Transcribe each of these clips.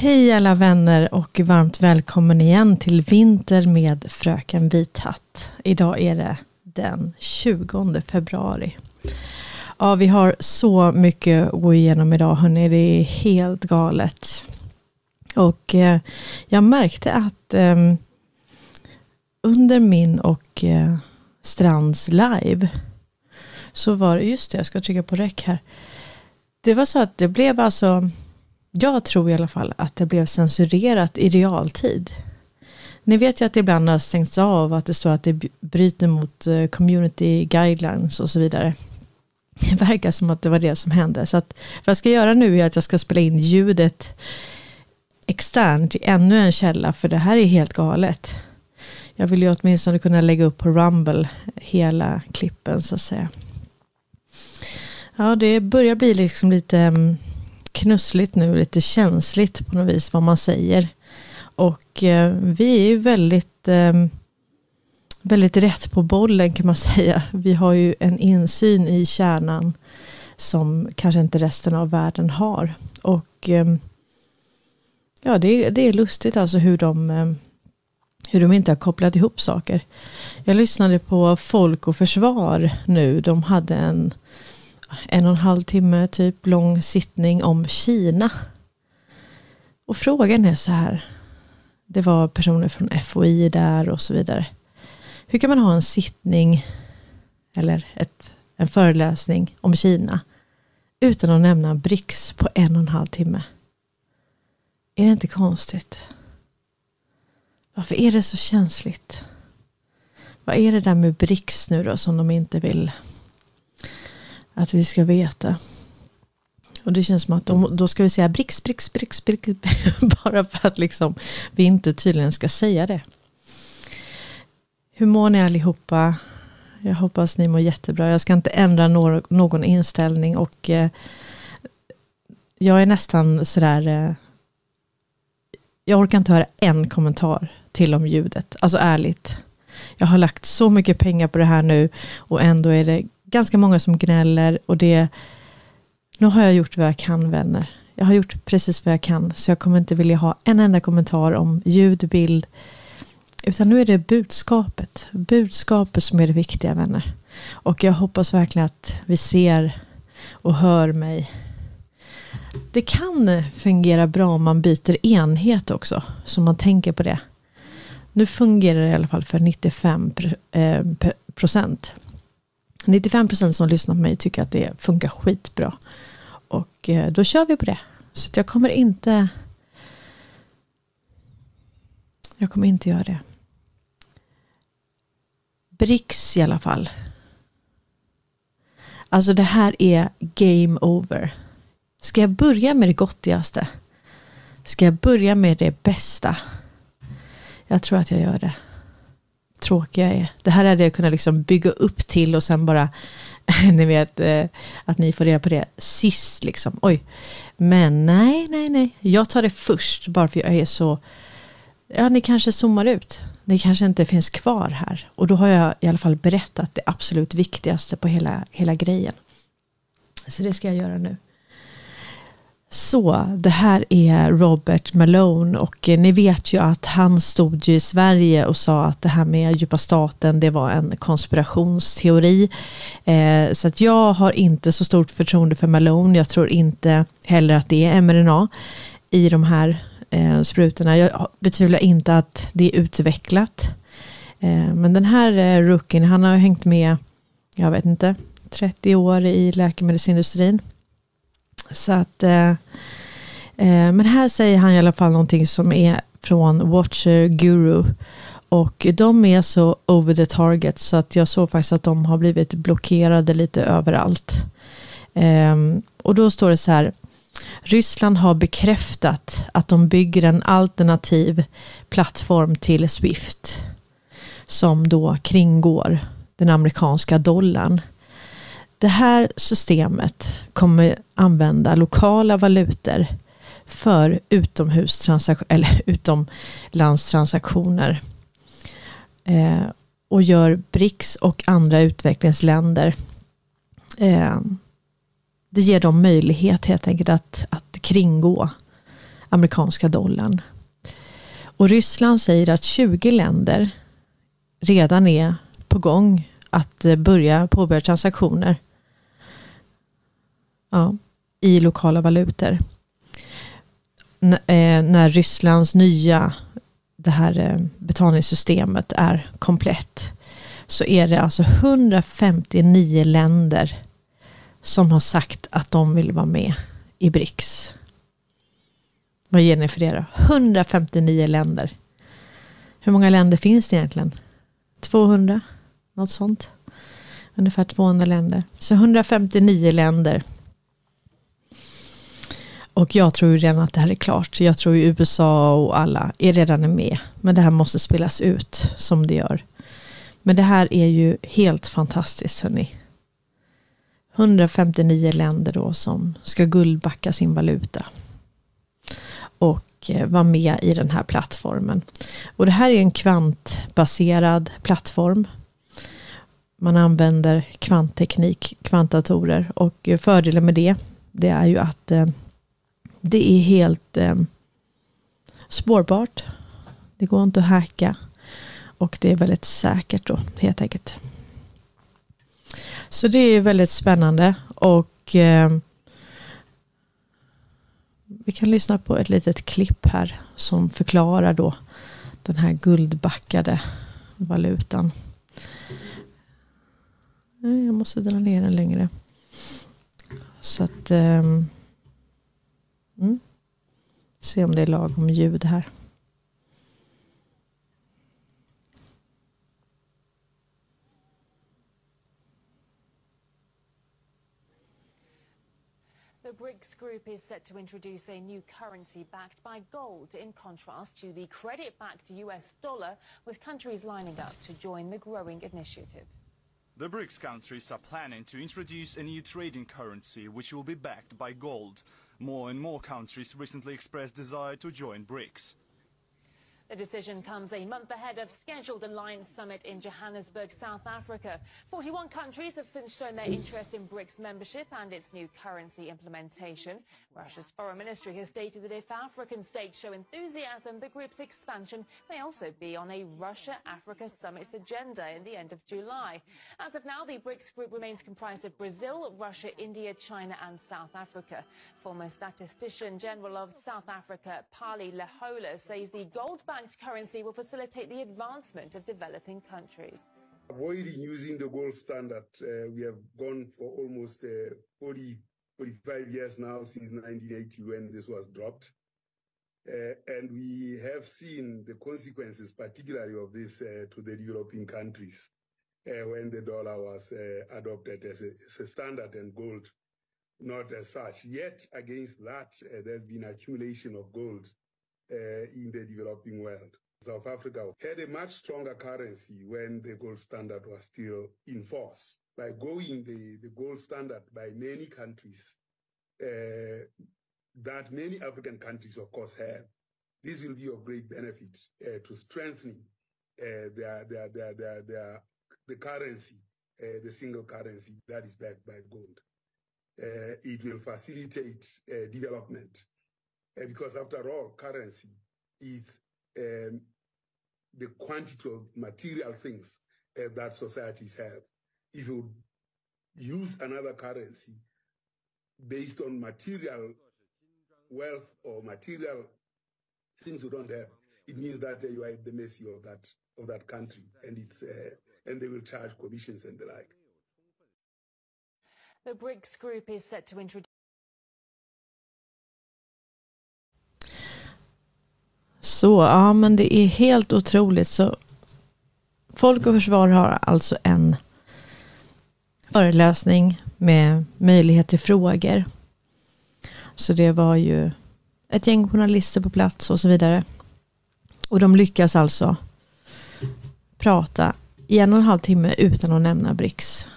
Hej alla vänner och varmt välkommen igen till Vinter med Fröken Vithatt. Idag är det den 20 februari. Ja, vi har så mycket att gå igenom idag hörni, det är helt galet. Och eh, jag märkte att eh, under min och eh, Strands live så var det, just det, jag ska trycka på räck här. Det var så att det blev alltså jag tror i alla fall att det blev censurerat i realtid. Ni vet ju att det ibland har stängts av att det står att det bryter mot eh, community guidelines och så vidare. Det verkar som att det var det som hände. Så att vad jag ska göra nu är att jag ska spela in ljudet externt i ännu en källa, för det här är helt galet. Jag vill ju åtminstone kunna lägga upp på Rumble hela klippen så att säga. Ja, det börjar bli liksom lite mm, knussligt nu, lite känsligt på något vis vad man säger. Och eh, vi är ju väldigt, eh, väldigt rätt på bollen kan man säga. Vi har ju en insyn i kärnan som kanske inte resten av världen har. Och eh, ja, det, det är lustigt alltså hur de, eh, hur de inte har kopplat ihop saker. Jag lyssnade på Folk och Försvar nu. De hade en en och en halv timme typ lång sittning om Kina. Och frågan är så här. Det var personer från FOI där och så vidare. Hur kan man ha en sittning eller ett, en föreläsning om Kina utan att nämna BRICS på en och en halv timme? Är det inte konstigt? Varför är det så känsligt? Vad är det där med BRICS nu då som de inte vill att vi ska veta. Och det känns som att de, då ska vi säga bricks, bricks, bricks, bricks. Bara för att liksom vi inte tydligen ska säga det. Hur mår ni allihopa? Jag hoppas ni mår jättebra. Jag ska inte ändra någon, någon inställning och eh, jag är nästan sådär eh, jag orkar inte höra en kommentar till om ljudet. Alltså ärligt. Jag har lagt så mycket pengar på det här nu och ändå är det ganska många som gnäller och det nu har jag gjort vad jag kan vänner. Jag har gjort precis vad jag kan så jag kommer inte vilja ha en enda kommentar om ljud, bild utan nu är det budskapet. Budskapet som är det viktiga vänner. Och jag hoppas verkligen att vi ser och hör mig. Det kan fungera bra om man byter enhet också. Så man tänker på det. Nu fungerar det i alla fall för 95 eh, procent. 95% som lyssnar på mig tycker att det funkar skitbra. Och eh, då kör vi på det. Så jag kommer inte jag kommer inte göra det. bricks i alla fall. Alltså det här är game over. Ska jag börja med det gottigaste? Ska jag börja med det bästa? Jag tror att jag gör det tråkiga är. Det här hade jag kunnat liksom bygga upp till och sen bara, ni vet, eh, att ni får reda på det sist liksom. Oj. Men nej, nej, nej. Jag tar det först bara för jag är så, ja ni kanske zoomar ut. Ni kanske inte finns kvar här. Och då har jag i alla fall berättat det absolut viktigaste på hela, hela grejen. Så det ska jag göra nu. Så, det här är Robert Malone och eh, ni vet ju att han stod ju i Sverige och sa att det här med djupa staten det var en konspirationsteori. Eh, så att jag har inte så stort förtroende för Malone. Jag tror inte heller att det är mRNA i de här eh, sprutorna. Jag betvivlar inte att det är utvecklat. Eh, men den här eh, rookien, han har hängt med, jag vet inte, 30 år i läkemedelsindustrin. Så att, eh, eh, men här säger han i alla fall någonting som är från Watcher Guru. Och de är så over the target så att jag såg faktiskt att de har blivit blockerade lite överallt. Eh, och då står det så här. Ryssland har bekräftat att de bygger en alternativ plattform till Swift som då kringgår den amerikanska dollarn. Det här systemet kommer använda lokala valutor för eller utomlandstransaktioner. Eh, och gör BRICS och andra utvecklingsländer. Eh, det ger dem möjlighet helt enkelt att, att kringgå amerikanska dollarn. Och Ryssland säger att 20 länder redan är på gång att eh, börja påbörja transaktioner ja, i lokala valutor. N eh, när Rysslands nya det här eh, betalningssystemet är komplett så är det alltså 159 länder som har sagt att de vill vara med i BRICS. Vad ger ni för det då? 159 länder. Hur många länder finns det egentligen? 200? Något sånt. Ungefär 200 länder. Så 159 länder. Och jag tror ju redan att det här är klart. Jag tror ju USA och alla är redan med. Men det här måste spelas ut som det gör. Men det här är ju helt fantastiskt hörni. 159 länder då som ska guldbacka sin valuta. Och eh, vara med i den här plattformen. Och det här är en kvantbaserad plattform. Man använder kvantteknik, kvantdatorer och eh, fördelen med det, det är ju att eh, det är helt eh, spårbart. Det går inte att hacka. Och det är väldigt säkert då helt enkelt. Så det är väldigt spännande och eh, vi kan lyssna på ett litet klipp här som förklarar då den här guldbackade valutan. Jag måste dra ner den längre. Så att eh, mm, se om det är lagom ljud här. The BRICS group is set to introduce a new currency backed by gold, in contrast to the credit-backed US dollar, with countries lining up to join the growing initiative. The BRICS countries are planning to introduce a new trading currency which will be backed by gold. More and more countries recently expressed desire to join BRICS. The decision comes a month ahead of scheduled Alliance Summit in Johannesburg, South Africa. 41 countries have since shown their interest in BRICS membership and its new currency implementation. Russia's foreign ministry has stated that if African states show enthusiasm, the group's expansion may also be on a Russia-Africa summit's agenda in the end of July. As of now, the BRICS group remains comprised of Brazil, Russia, India, China and South Africa. Former statistician general of South Africa, Pali Lehola, says the gold banked currency will facilitate the advancement of developing countries. Avoiding using the gold standard, uh, we have gone for almost uh, 40, 45 years now since 1980 when this was dropped. Uh, and we have seen the consequences, particularly of this uh, to the developing countries uh, when the dollar was uh, adopted as a, as a, standard and gold not as such. Yet against that, there's been accumulation of gold uh, in the developing world. South Africa had a much stronger currency when the gold standard was still in force. By going the, the gold standard by many countries, uh, that many African countries, of course, have, this will be of great benefit uh, to strengthening uh, their, their, their, their, their, the currency, uh, the single currency that is backed by gold. Uh, it will facilitate development because after all, currency is um, the quantity of material things uh, that societies have. If you use another currency based on material wealth or material things you don't have, it means that uh, you are at the mercy of that of that country, and it's uh, and they will charge commissions and the like. The BRICS group is set to introduce. Så, ja men det är helt otroligt. Så Folk och Försvar har alltså en föreläsning med möjlighet till frågor. Så det var ju ett gäng journalister på plats och så vidare. Och de lyckas alltså prata i en och en halv timme utan att nämna BRICS.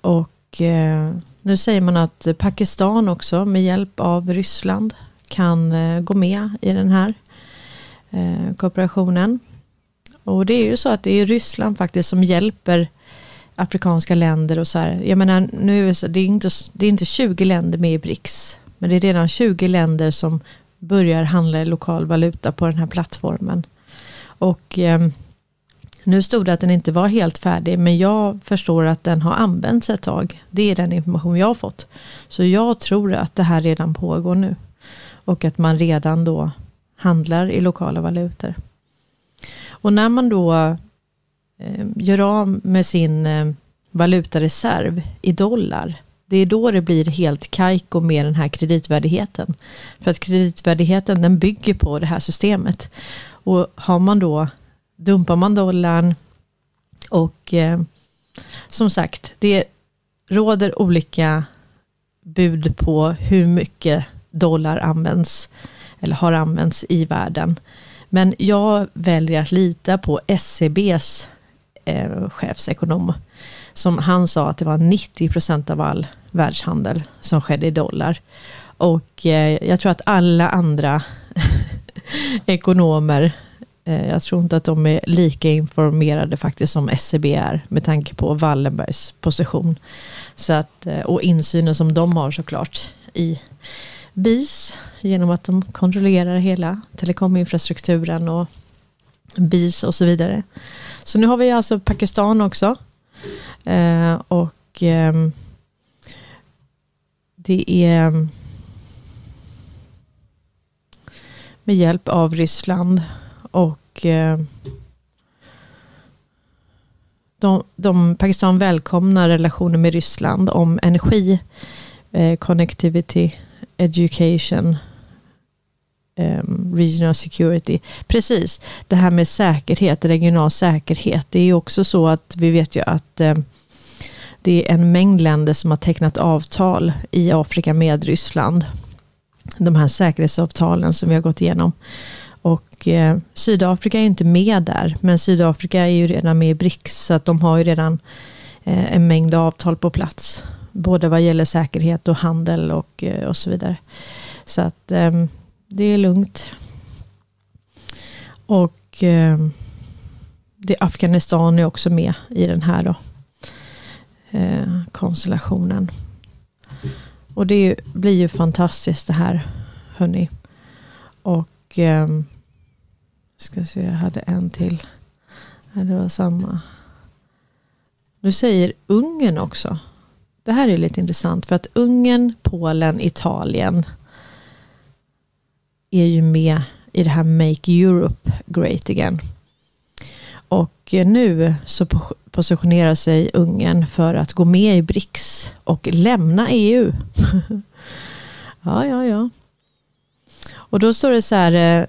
Och eh, nu säger man att Pakistan också med hjälp av Ryssland kan eh, gå med i den här eh, kooperationen. Och det är ju så att det är Ryssland faktiskt som hjälper afrikanska länder och så här. Jag menar, nu är det, inte, det är inte 20 länder med i BRICS. Men det är redan 20 länder som börjar handla i lokal valuta på den här plattformen. Och eh, nu stod det att den inte var helt färdig, men jag förstår att den har använts ett tag. Det är den information jag har fått. Så jag tror att det här redan pågår nu. Och att man redan då handlar i lokala valutor. Och när man då eh, gör av med sin eh, valutareserv i dollar, det är då det blir helt kajko med den här kreditvärdigheten. För att kreditvärdigheten den bygger på det här systemet. Och har man då, dumpar man dollarn och eh, som sagt, det råder olika bud på hur mycket dollar används eller har använts i världen. Men jag väljer att lita på SCBs eh, chefsekonom. Som han sa att det var 90 procent av all världshandel som skedde i dollar. Och eh, jag tror att alla andra ekonomer, eh, jag tror inte att de är lika informerade faktiskt som SCB är med tanke på Wallenbergs position. Så att, eh, och insynen som de har såklart i BIS genom att de kontrollerar hela telekominfrastrukturen och BIS och så vidare. Så nu har vi alltså Pakistan också. Eh, och eh, det är ehm, med hjälp av Ryssland och eh, de, de, Pakistan välkomnar relationer med Ryssland om energi, eh, connectivity, education, um, regional security. Precis, det här med säkerhet, regional säkerhet. Det är också så att vi vet ju att um, det är en mängd länder som har tecknat avtal i Afrika med Ryssland. De här säkerhetsavtalen som vi har gått igenom. Och eh, Sydafrika är inte med där, men Sydafrika är ju redan med i BRICS, så att de har ju redan eh, en mängd avtal på plats. Både vad gäller säkerhet och handel och, eh, och så vidare. Så att eh, det är lugnt. Och eh, det Afghanistan är också med i den här då, eh, konstellationen. Och det blir ju fantastiskt det här, hörni. Och eh, ska se, jag hade en till. det var samma. Nu säger Ungern också. Det här är lite intressant för att Ungern, Polen, Italien är ju med i det här Make Europe Great Again. Och nu så positionerar sig Ungern för att gå med i BRICS och lämna EU. ja, ja, ja. Och då står det så här, eh,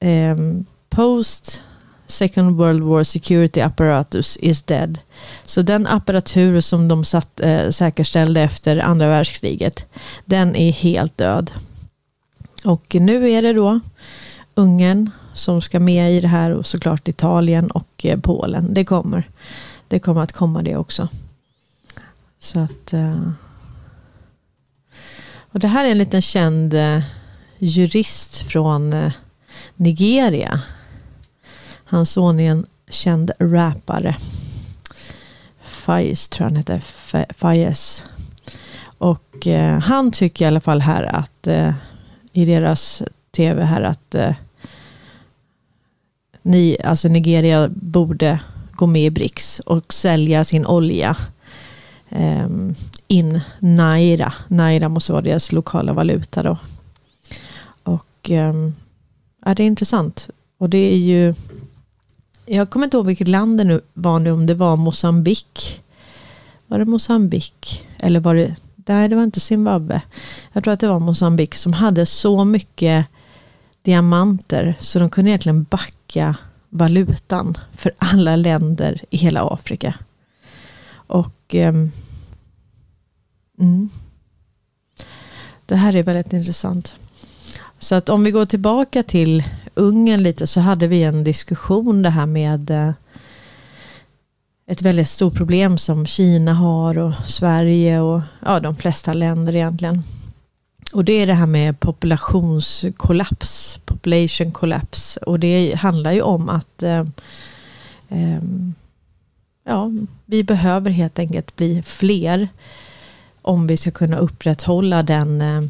ehm, Post Second World War Security Apparatus is dead. Så den apparatur som de satt, eh, säkerställde efter andra världskriget, den är helt död. Och nu är det då Ungern som ska med i det här och såklart Italien och eh, Polen. Det kommer. Det kommer att komma det också. Så att... Eh, och det här är en liten känd eh, jurist från eh, Nigeria. Hans son är en känd rappare. Faiz tror jag han heter. Faiz. Och eh, han tycker i alla fall här att eh, i deras tv här att eh, ni, alltså Nigeria borde gå med i BRICS och sälja sin olja eh, in naira. Naira måste vara deras lokala valuta då. Och eh, ja, det är intressant. Och det är ju jag kommer inte ihåg vilket land det nu var nu, om det var Mosambik. Var det Mosambik? Eller var det, nej det var inte Zimbabwe. Jag tror att det var Mosambik som hade så mycket diamanter så de kunde egentligen backa valutan för alla länder i hela Afrika. Och eh, mm, det här är väldigt intressant. Så att om vi går tillbaka till Ungern lite så hade vi en diskussion det här med eh, ett väldigt stort problem som Kina har och Sverige och ja, de flesta länder egentligen. Och det är det här med populationskollaps, population collapse. Och det handlar ju om att eh, eh, ja, vi behöver helt enkelt bli fler om vi ska kunna upprätthålla den eh,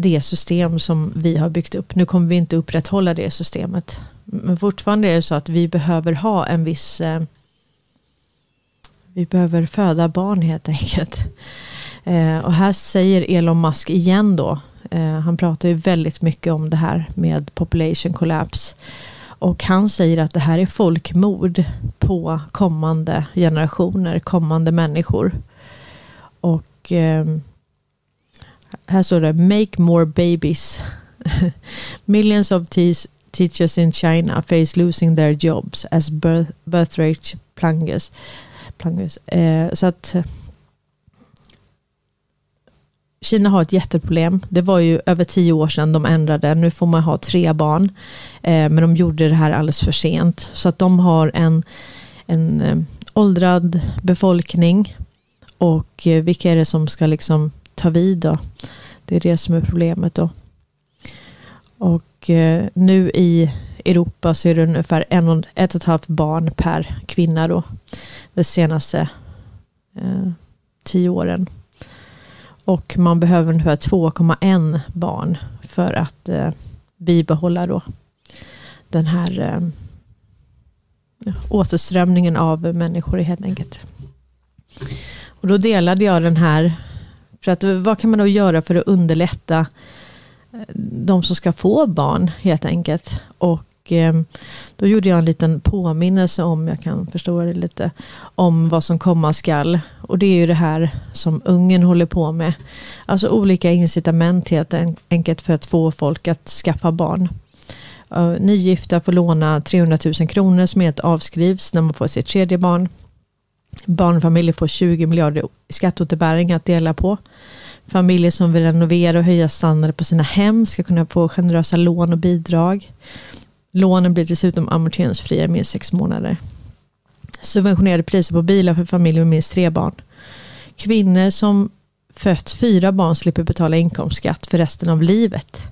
det system som vi har byggt upp. Nu kommer vi inte upprätthålla det systemet. Men fortfarande är det så att vi behöver ha en viss... Eh, vi behöver föda barn helt enkelt. Eh, och här säger Elon Musk igen då. Eh, han pratar ju väldigt mycket om det här med population collapse. Och han säger att det här är folkmord på kommande generationer, kommande människor. Och eh, här står det Make more babies. Millions of teachers in China face losing their jobs as birth, birth rate plunges. plunges. Eh, så att Kina har ett jätteproblem. Det var ju över tio år sedan de ändrade. Nu får man ha tre barn. Eh, men de gjorde det här alldeles för sent. Så att de har en, en eh, åldrad befolkning. Och eh, vilka är det som ska liksom ta vid då? Det är det som är problemet då. Och eh, nu i Europa så är det ungefär en och, ett och ett halvt barn per kvinna då. De senaste eh, tio åren. Och man behöver ungefär 2,1 barn för att eh, bibehålla då den här eh, återströmningen av människor helt enkelt. Och då delade jag den här, för att vad kan man då göra för att underlätta eh, de som ska få barn helt enkelt. Och Eh, då gjorde jag en liten påminnelse om, jag kan förstå det lite, om vad som komma skall. Och det är ju det här som Ungern håller på med. Alltså olika incitament helt enkelt för att få folk att skaffa barn. Eh, nygifta får låna 300 000 kronor som helt avskrivs när man får sitt tredje barn. Barnfamiljer får 20 miljarder i skatteåterbäring att dela på. Familjer som vill renovera och höja standarden på sina hem ska kunna få generösa lån och bidrag. Lånen blir dessutom amorteringsfria i minst sex månader. Subventionerade priser på bilar för familjer med minst tre barn. Kvinnor som fött fyra barn slipper betala inkomstskatt för resten av livet.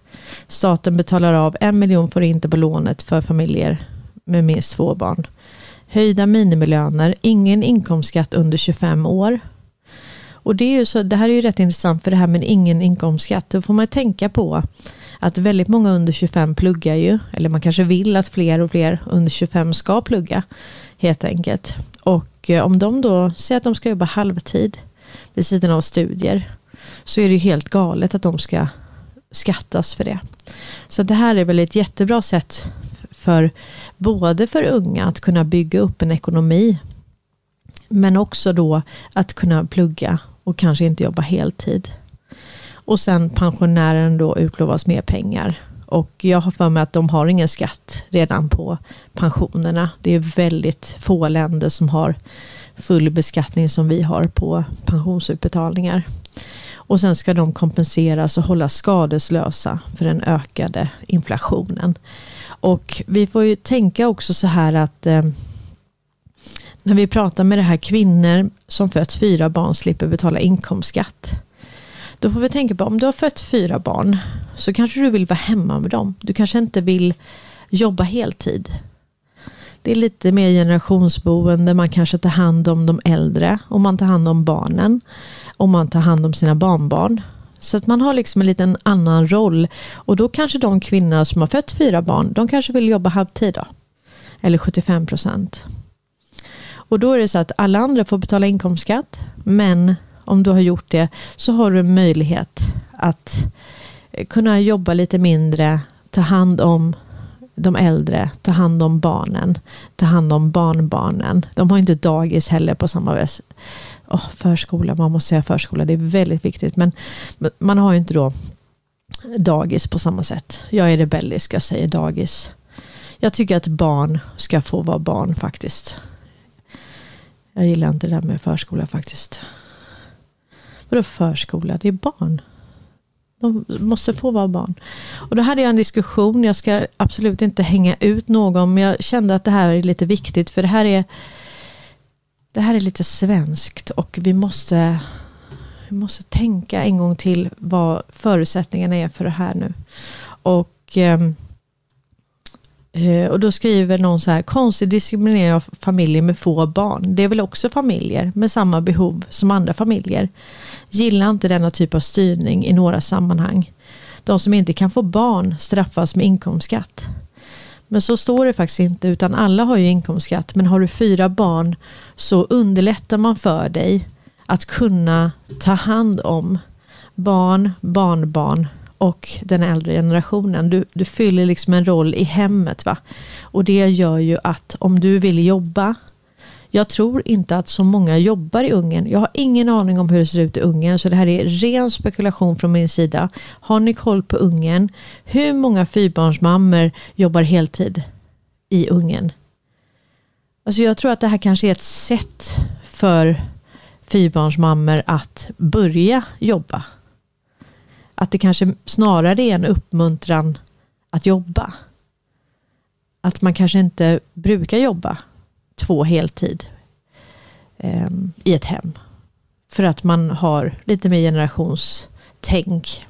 Staten betalar av en miljon får inte på lånet för familjer med minst två barn. Höjda minimilöner, ingen inkomstskatt under 25 år. Och det, är ju så, det här är ju rätt intressant för det här med ingen inkomstskatt. Då får man tänka på att väldigt många under 25 pluggar ju, eller man kanske vill att fler och fler under 25 ska plugga helt enkelt. Och eh, om de då säger att de ska jobba halvtid vid sidan av studier så är det ju helt galet att de ska skattas för det. Så det här är väl ett jättebra sätt för både för unga att kunna bygga upp en ekonomi men också då att kunna plugga och kanske inte jobba heltid. Och sen pensionären då utlovas mer pengar. Och jag har för mig att de har ingen skatt redan på pensionerna. Det är väldigt få länder som har full beskattning som vi har på pensionsutbetalningar. Och sen ska de kompenseras och hållas skadeslösa för den ökade inflationen. Och vi får ju tänka också så här att eh, när vi pratar med det här kvinnor som fött fyra barn slipper betala inkomstskatt. Då får vi tänka på om du har fött fyra barn så kanske du vill vara hemma med dem. Du kanske inte vill jobba heltid. Det är lite mer generationsboende, man kanske tar hand om de äldre och man tar hand om barnen och man tar hand om sina barnbarn. Så att man har liksom en liten annan roll och då kanske de kvinnor som har fött fyra barn, de kanske vill jobba halvtid då. Eller 75 procent. Och då är det så att alla andra får betala inkomstskatt men om du har gjort det så har du en möjlighet att eh, kunna jobba lite mindre, ta hand om de äldre, ta hand om barnen, ta hand om barnbarnen. De har inte dagis heller på samma vis. Oh, förskola, man måste säga förskola, det är väldigt viktigt. Men man har ju inte då dagis på samma sätt. Jag är rebellisk, jag säger dagis. Jag tycker att barn ska få vara barn faktiskt. Jag gillar inte det där med förskola faktiskt. Vadå förskola? Det är barn. De måste få vara barn. Och då hade jag en diskussion. Jag ska absolut inte hänga ut någon. Men jag kände att det här är lite viktigt. För det här är, det här är lite svenskt. Och vi måste, vi måste tänka en gång till vad förutsättningarna är för det här nu. Och ehm, eh, och då skriver någon så här, konstig diskriminering av familjer med få barn. Det är väl också familjer med samma behov som andra familjer. Gillar inte denna typ av styrning i några sammanhang. de som inte kan få barn straffas med inkomstskatt. Men så står det faktiskt inte, utan alla har ju inkomstskatt. Men har du fyra barn så underlättar man för dig att kunna ta hand om barn, barnbarn och den äldre generationen. Du, du fyller liksom en roll i hemmet. va Och det gör ju att om du vill jobba jag tror inte att så många jobbar i Ungern. Jag har ingen aning om hur det ser ut i Ungern, så det här är ren spekulation från min sida. Har ni koll på Ungern? Hur många fyrbarnsmammor jobbar heltid i Ungern? Alltså jag tror att det här kanske är ett sätt för fyrbarnsmammor att börja jobba. Att det kanske snarare är en uppmuntran att jobba. Att man kanske inte brukar jobba två heltid eh, i ett hem. För att man har lite mer generationstänk.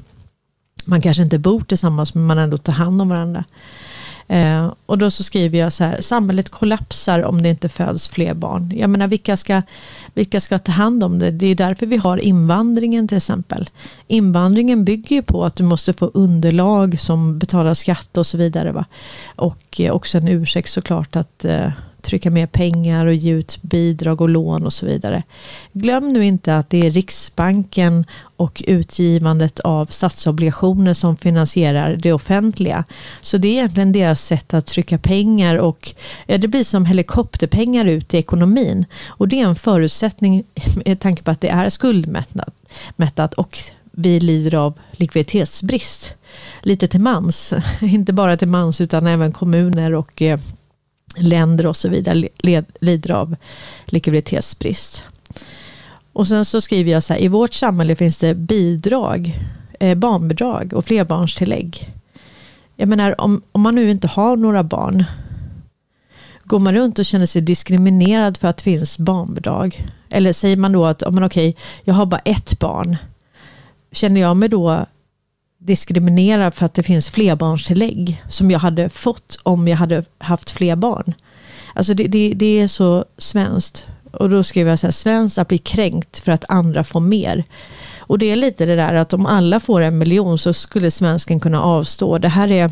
Man kanske inte bor tillsammans men man ändå tar hand om varandra. Eh, och då så skriver jag så här, samhället kollapsar om det inte föds fler barn. Jag menar vilka ska, vilka ska ta hand om det? Det är därför vi har invandringen till exempel. Invandringen bygger ju på att du måste få underlag som betalar skatt och så vidare. Va? Och eh, också en ursäkt såklart att eh, trycka mer pengar och ge ut bidrag och lån och så vidare. Glöm nu inte att det är Riksbanken och utgivandet av statsobligationer som finansierar det offentliga. Så det är egentligen deras sätt att trycka pengar och ja, det blir som helikopterpengar ut i ekonomin. Och det är en förutsättning med tanke på att det är skuldmättat och vi lider av likviditetsbrist. Lite till mans, inte bara till mans utan även kommuner och eh, länder och så vidare lider av likviditetsbrist. Och sen så skriver jag så här, i vårt samhälle finns det bidrag, eh, barnbidrag och flerbarnstillägg. Jag menar om, om man nu inte har några barn, går man runt och känner sig diskriminerad för att det finns barnbidrag? Eller säger man då att, oh, men okej, jag har bara ett barn. Känner jag mig då diskriminerad för att det finns flerbarnstillägg som jag hade fått om jag hade haft fler barn. Alltså det, det, det är så svenskt. Och då skriver jag så här, svenskt att bli kränkt för att andra får mer. Och det är lite det där att om alla får en miljon så skulle svensken kunna avstå. Det här, är,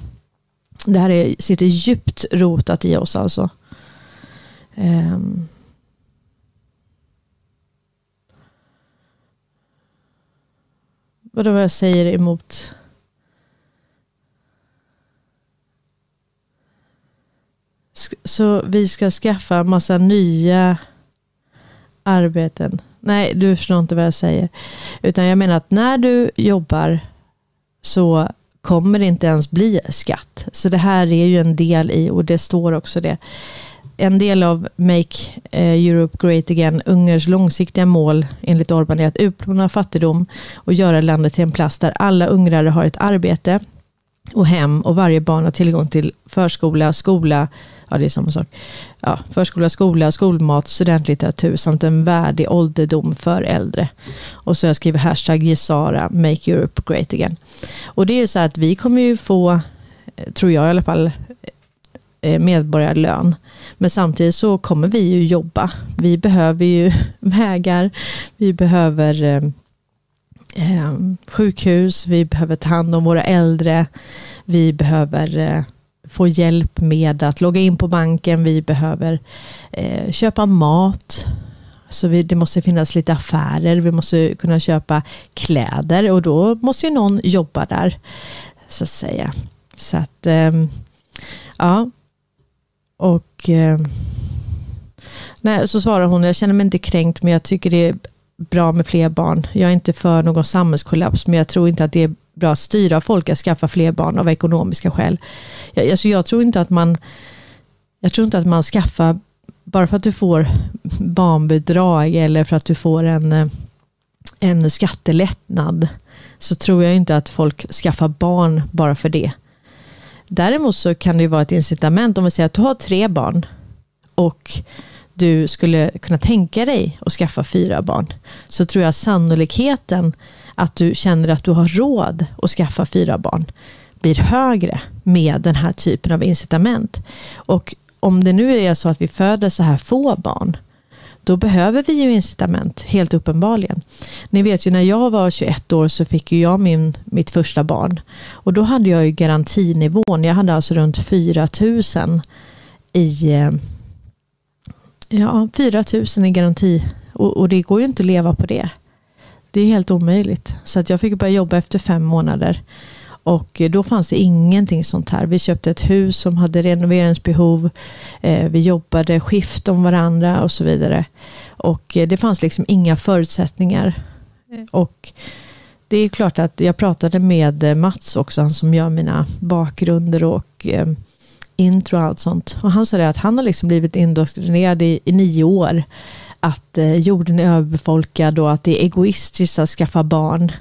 det här är, sitter djupt rotat i oss alltså. Um. Vadå vad jag säger emot Så vi ska skaffa massa nya arbeten. Nej, du förstår inte vad jag säger. Utan jag menar att när du jobbar så kommer det inte ens bli skatt. Så det här är ju en del i, och det står också det, en del av Make eh, Europe Great Again, Ungerns långsiktiga mål enligt Orban är att utplåna fattigdom och göra landet till en plats där alla ungrare har ett arbete och hem och varje barn har tillgång till förskola, skola, ja det är samma sak, ja, förskola, skola, skolmat, studentlitteratur samt en värdig ålderdom för äldre. Och så jag skriver hashtag Gesara, make Europe great again. Och det är ju så att vi kommer ju få, tror jag i alla fall, eh, medborgarlön. Men samtidigt så kommer vi ju jobba. Vi behöver ju vägar, vi behöver eh, eh, sjukhus, vi behöver ta hand om våra äldre, vi behöver eh, få hjälp med att logga in på banken, vi behöver eh, köpa mat, så vi, det måste finnas lite affärer, vi måste kunna köpa kläder och då måste ju någon jobba där. Så att säga. Så att, eh, ja. Och eh, nej, så svarar hon, jag känner mig inte kränkt men jag tycker det är bra med fler barn. Jag är inte för någon samhällskollaps, men jag tror inte att det är bra att styra folk att skaffa fler barn av ekonomiska skäl. Jag, alltså jag tror inte att man jag tror inte att man skaffar, bara för att du får barnbidrag eller för att du får en, eh, en skattelättnad, så tror jag inte att folk skaffar barn bara för det. Däremot så kan det vara ett incitament om vi säger att du har tre barn och du skulle kunna tänka dig att skaffa fyra barn, så tror jag sannolikheten att du känner att du har råd att skaffa fyra barn blir högre med den här typen av incitament. Och om det nu är så att vi föder så här få barn, då behöver vi ju incitament, helt uppenbarligen. Ni vet ju när jag var 21 år så fick ju jag min, mitt första barn. Och då hade jag ju garantinivån. Jag hade alltså runt 4 000 i, eh, ja, 4 000 i garanti. Och, och det går ju inte att leva på det. Det är helt omöjligt. Så att jag fick börja jobba efter fem månader. Och eh, då fanns det ingenting sånt här. Vi köpte ett hus som hade renoveringsbehov. Eh, vi jobbade skift om varandra och så vidare. Och eh, det fanns liksom inga förutsättningar. Och det är klart att jag pratade med Mats också, han som gör mina bakgrunder och intro och allt sånt. Och han sa det att han har liksom blivit indoktrinerad i, i nio år. Att jorden är överbefolkad och att det är egoistiskt att skaffa barn.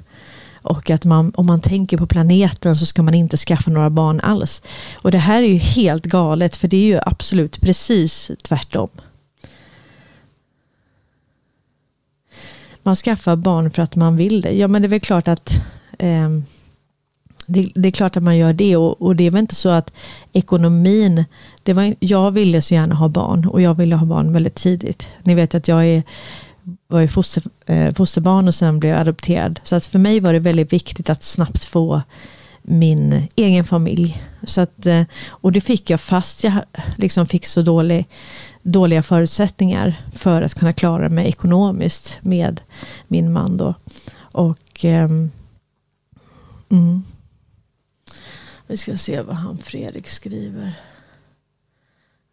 Och att man, om man tänker på planeten så ska man inte skaffa några barn alls. Och det här är ju helt galet för det är ju absolut precis tvärtom. Man skaffar barn för att man vill det. Ja men det är väl klart att eh, det, det, är klart att man gör det och, och, det är väl inte så att ekonomin, det var, jag ville så gärna ha barn och jag ville ha barn väldigt tidigt. Ni vet att jag är var ju foster, eh, fosterbarn och sen blev jag adopterad. Så att för mig var det väldigt viktigt att snabbt få min egen familj. Så att, eh, och det fick jag fast jag liksom fick så dålig, dåliga förutsättningar för att kunna klara mig ekonomiskt med min man. Då. Och, um, mm. Vi ska se vad han Fredrik skriver.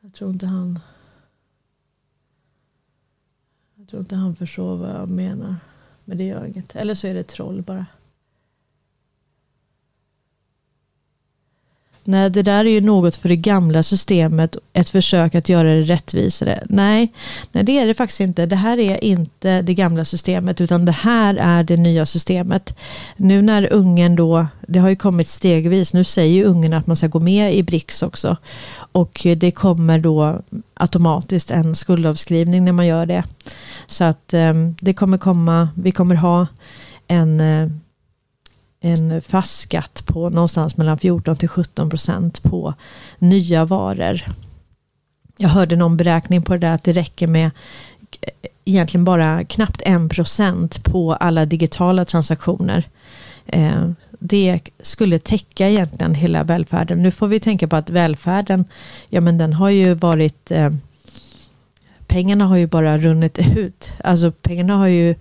Jag tror inte han tror inte han förstår vad jag menar. Men det gör inget. Eller så är det troll bara. Nej, det där är ju något för det gamla systemet, ett försök att göra det rättvisare. Nej, nej, det är det faktiskt inte. Det här är inte det gamla systemet, utan det här är det nya systemet. Nu när ungen då, det har ju kommit stegvis, nu säger ju ungen att man ska gå med i BRICS också. Och det kommer då automatiskt en skuldavskrivning när man gör det. Så att ehm, det kommer komma, vi kommer ha en eh, en fast skatt på någonstans mellan 14 till 17 procent på nya varor. Jag hörde någon beräkning på det där att det räcker med egentligen bara knappt en procent på alla digitala transaktioner. Eh, det skulle täcka egentligen hela välfärden. Nu får vi tänka på att välfärden, ja men den har ju varit, eh, pengarna har ju bara runnit ut. Alltså pengarna har ju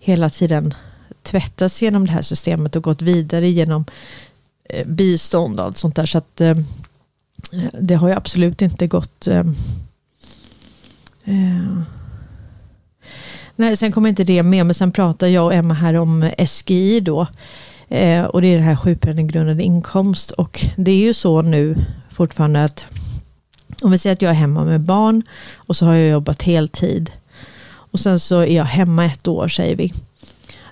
hela tiden tvättats genom det här systemet och gått vidare genom eh, bistånd och allt sånt där. Så att eh, det har ju absolut inte gått eh, eh, Nej, sen kommer inte det med, men sen pratar jag och Emma här om SGI då. Eh, och det är det här sjukpenninggrundande inkomst. Och det är ju så nu fortfarande att om vi säger att jag är hemma med barn och så har jag jobbat heltid. Och sen så är jag hemma ett år säger vi.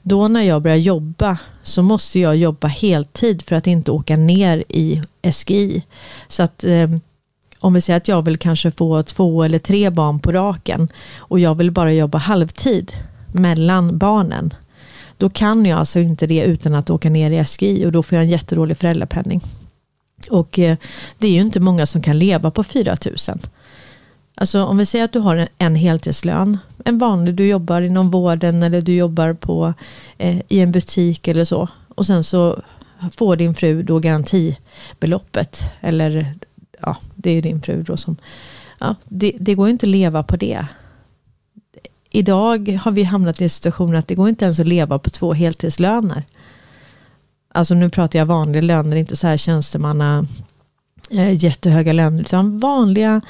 Då när jag börjar jobba så måste jag jobba heltid för att inte åka ner i SGI. Så att eh, om vi säger att jag vill kanske få två eller tre barn på raken och jag vill bara jobba halvtid mellan barnen. Då kan jag alltså inte det utan att åka ner i SGI och då får jag en jätterolig föräldrapenning. Och eh, det är ju inte många som kan leva på 4 000. Alltså om vi säger att du har en, en heltidslön, en vanlig, du jobbar inom vården eller du jobbar på, eh, i en butik eller så. Och sen så får din fru då garantibeloppet. Eller ja, det är din fru då som, ja, det, det går ju inte att leva på det. Idag har vi hamnat i en situation att det går inte ens att leva på två heltidslöner. Alltså nu pratar jag vanliga löner, inte så här tjänstemanna eh, jättehöga löner, utan vanliga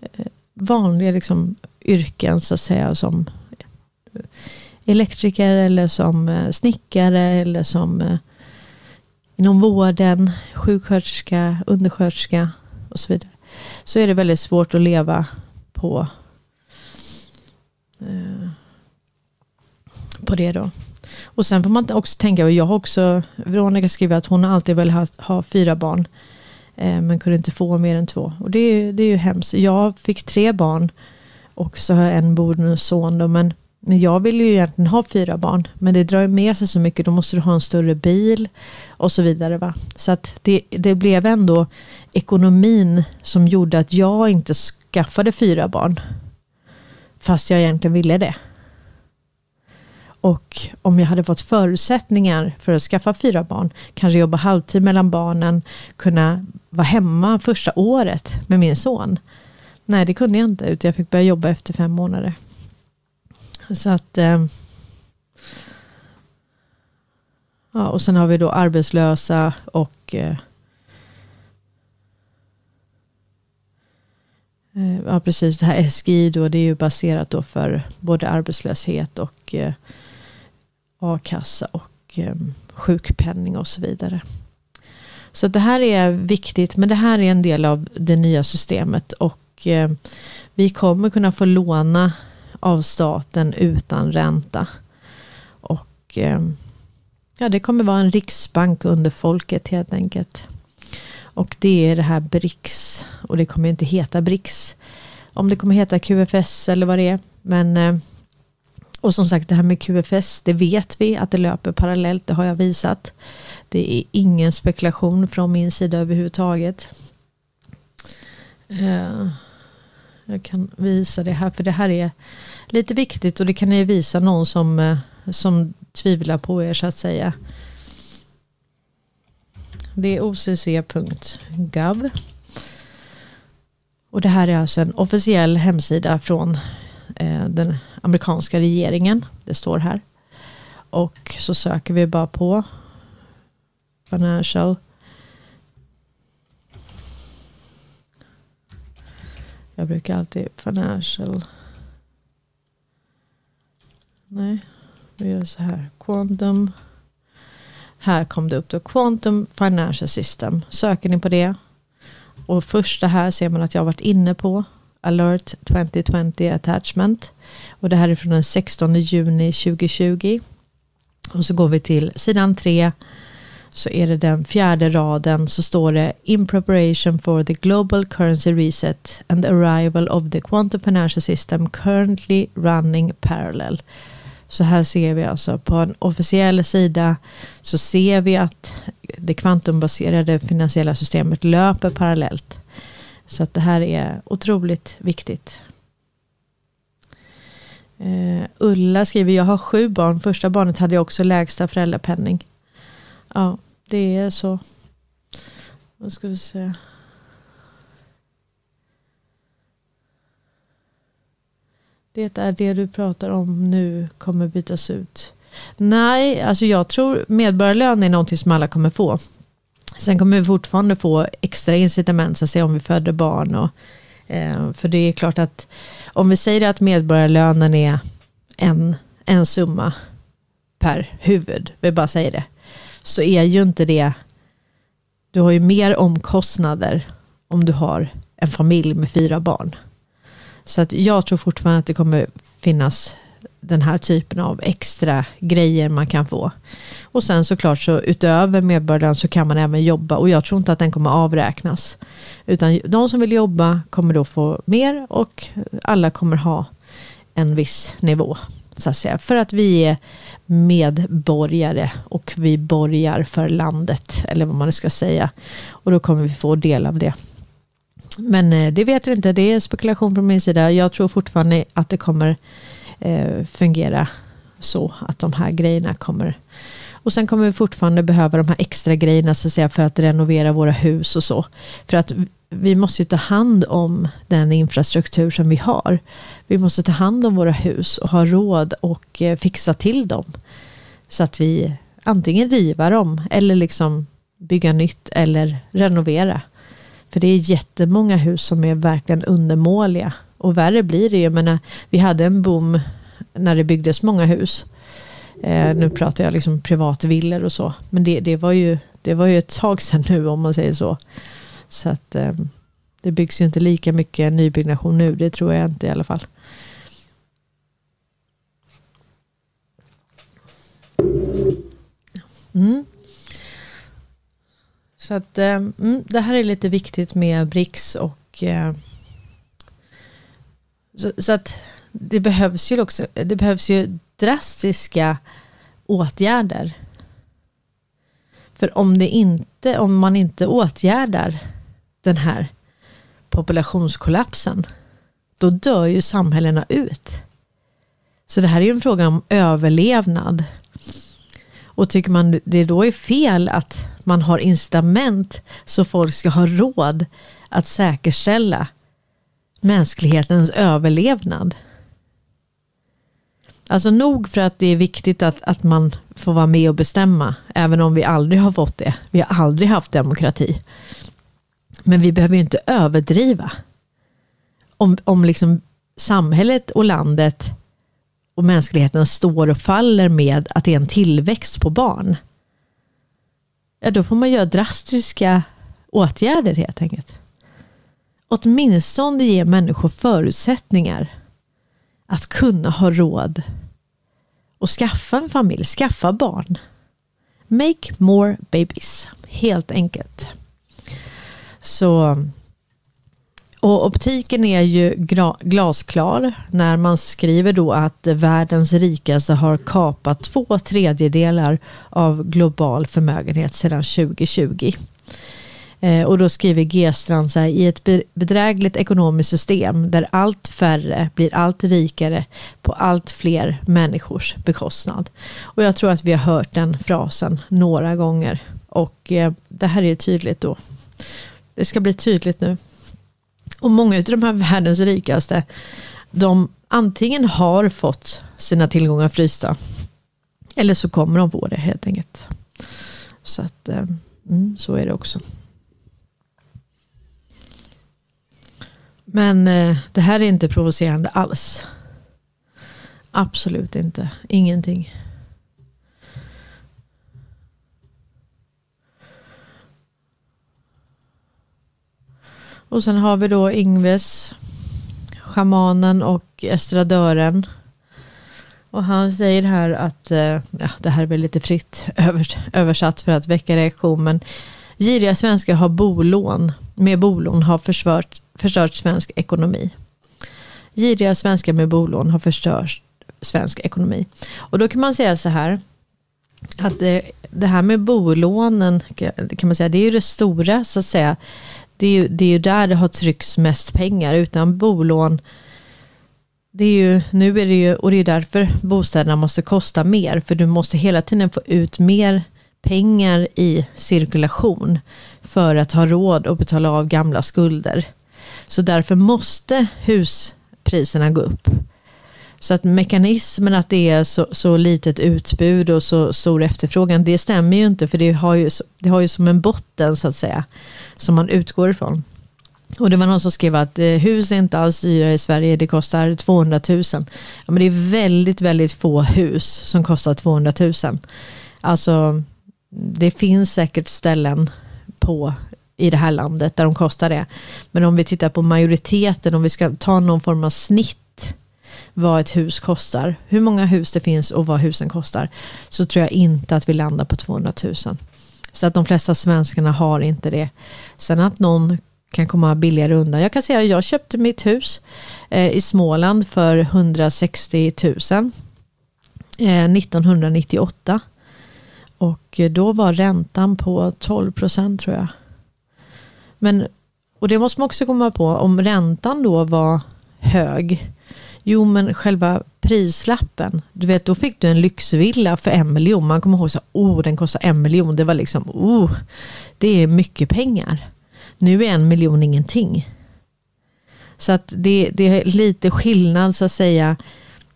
eh, vanliga liksom, yrken så att säga som eh, elektriker eller som eh, snickare eller som eh, inom vården, sjuksköterska, undersköterska och så vidare. Så är det väldigt svårt att leva på på det då. Och sen får man också tänka, och jag har också, Veronica skriver att hon alltid velat ha, ha fyra barn. Eh, men kunde inte få mer än två. Och det är, det är ju hemskt. Jag fick tre barn och så har jag en bonusson. Då, men, men jag vill ju egentligen ha fyra barn. Men det drar med sig så mycket. Då måste du ha en större bil och så vidare. Va? Så att det, det blev ändå ekonomin som gjorde att jag inte skaffade fyra barn. fast jag egentligen ville det. Och om jag hade fått förutsättningar för att skaffa fyra barn, kanske jobba halvtid mellan barnen, kunna vara hemma första året med min son. Nej, det kunde jag inte, utan jag fick börja jobba efter fem månader. Så att... Eh, ja, och sen har vi då arbetslösa och eh, eh Ja precis, det här SGI då, det är ju baserat då för både arbetslöshet och eh, a-kassa och eh, sjukpenning och så vidare. Så det här är viktigt, men det här är en del av det nya systemet och Eh, vi kommer kunna få låna av staten utan ränta. Och eh, ja, det kommer vara en riksbank under folket helt enkelt. Och det är det här BRICS och det kommer inte heta BRICS. Om det kommer heta QFS eller vad det är. Men eh, och som sagt det här med QFS, det vet vi att det löper parallellt, det har jag visat. Det är ingen spekulation från min sida överhuvudtaget. Jag kan visa det här, för det här är lite viktigt och det kan ni visa någon som, eh, som tvivlar på er så att säga. Det är occ.gov. Och det här är alltså en officiell hemsida från eh, den amerikanska regeringen. Det står här. Och så söker vi bara på financial. Jag brukar alltid financial. Nej, vi gör så här. Quantum. Här kom det upp då. Quantum Financial System. Söker ni på det. Och första här ser man att jag har varit inne på. Alert 2020 Attachment. Och det här är från den 16 juni 2020. Och så går vi till sidan 3. Så är det den fjärde raden så står det In preparation for the global currency reset and arrival of the quantum financial system currently running parallel. Så här ser vi alltså på en officiell sida så ser vi att det kvantumbaserade finansiella systemet löper parallellt. Så att det här är otroligt viktigt. Uh, Ulla skriver, jag har sju barn. Första barnet hade jag också lägsta föräldrapenning. Ja, det är så. Vad ska vi se. Det är det du pratar om nu kommer bytas ut. Nej, alltså jag tror medborgarlön är någonting som alla kommer få. Sen kommer vi fortfarande få extra incitament så att säga, om vi föder barn. Och, eh, för det är klart att om vi säger att medborgarlönen är en, en summa per huvud, vi bara säger det, så är ju inte det, du har ju mer omkostnader om du har en familj med fyra barn. Så att jag tror fortfarande att det kommer finnas den här typen av extra grejer man kan få. Och sen såklart så utöver medborgarlön så kan man även jobba och jag tror inte att den kommer avräknas. Utan de som vill jobba kommer då få mer och alla kommer ha en viss nivå. Så att säga. För att vi är medborgare och vi borgar för landet eller vad man ska säga. Och då kommer vi få del av det. Men eh, det vet vi inte, det är spekulation från min sida. Jag tror fortfarande att det kommer eh, fungera så att de här grejerna kommer och sen kommer vi fortfarande behöva de här extra grejerna så att säga, för att renovera våra hus och så. För att vi måste ju ta hand om den infrastruktur som vi har. Vi måste ta hand om våra hus och ha råd och eh, fixa till dem. Så att vi antingen riva dem eller liksom bygga nytt eller renovera. För det är jättemånga hus som är verkligen undermåliga. Och värre blir det ju. Jag menar, vi hade en boom när det byggdes många hus. Eh, nu pratar jag liksom privatvillor och så. Men det, det, var ju, det var ju ett tag sedan nu om man säger så. Så att ehm, det byggs ju inte lika mycket nybyggnation nu. Det tror jag inte i alla fall. Mm. Så att ehm, mm, det här är lite viktigt med BRICS och ehm, så, så, att det behövs ju också, det behövs ju drastiska åtgärder. För om, det inte, om man inte åtgärdar den här populationskollapsen då dör ju samhällena ut. Så det här är ju en fråga om överlevnad. Och tycker man det då är fel att man har incitament så folk ska ha råd att säkerställa mänsklighetens överlevnad. Alltså nog för att det är viktigt att, att man får vara med och bestämma, även om vi aldrig har fått det. Vi har aldrig haft demokrati. Men vi behöver ju inte överdriva. Om, om liksom samhället och landet och mänskligheten står och faller med att det är en tillväxt på barn. Ja, då får man göra drastiska åtgärder helt enkelt. Åtminstone ge människor förutsättningar att kunna ha råd och skaffa en familj, skaffa barn. Make more babies, helt enkelt. Så, och optiken är ju glasklar när man skriver då att världens rikaste har kapat två tredjedelar av global förmögenhet sedan 2020. Eh, och då skriver G-strand så här, i ett bedrägligt ekonomiskt system där allt färre blir allt rikare på allt fler människors bekostnad. Och jag tror att vi har hört den frasen några gånger. Och eh, det här är ju tydligt då. Det ska bli tydligt nu. Och många av de här världens rikaste, de antingen har fått sina tillgångar frysta, eller så kommer de få det helt enkelt. Så att, eh, mm, så är det också. Men eh, det här är inte provocerande alls. Absolut inte. Ingenting. Och sen har vi då Ingves, schamanen och estradören. Och han säger här att, eh, ja, det här är väl lite fritt översatt för att väcka reaktion, men giriga svenskar har bolån, med bolån har förstört, förstört svensk ekonomi. Giriga svenskar med bolån har förstört svensk ekonomi. Och då kan man säga så här, att det, det här med bolånen kan man säga, det är ju det stora så att säga. Det är ju, det är ju där det har tryckts mest pengar. Utan bolån, det är ju, nu är det ju, och det är därför bostäderna måste kosta mer. För du måste hela tiden få ut mer pengar i cirkulation för att ha råd att betala av gamla skulder. Så därför måste huspriserna gå upp. Så att mekanismen att det är så, så litet utbud och så stor efterfrågan, det stämmer ju inte för det har ju, det har ju som en botten så att säga, som man utgår ifrån. Och det var någon som skrev att eh, hus är inte alls dyra i Sverige, det kostar 200 000. Ja, men det är väldigt, väldigt få hus som kostar 200 000. Alltså, det finns säkert ställen på i det här landet där de kostar det. Men om vi tittar på majoriteten, om vi ska ta någon form av snitt vad ett hus kostar, hur många hus det finns och vad husen kostar, så tror jag inte att vi landar på 200 000. Så att de flesta svenskarna har inte det. Sen att någon kan komma billigare undan. Jag kan säga att jag köpte mitt hus eh, i Småland för 160 000 1998. Och då var räntan på 12 procent tror jag. Men, och det måste man också komma på, om räntan då var hög, jo men själva prislappen, du vet då fick du en lyxvilla för en miljon. Man kommer ihåg så oh den kostar en miljon, det var liksom, oh, det är mycket pengar. Nu är en miljon ingenting. Så att det, det är lite skillnad så att säga,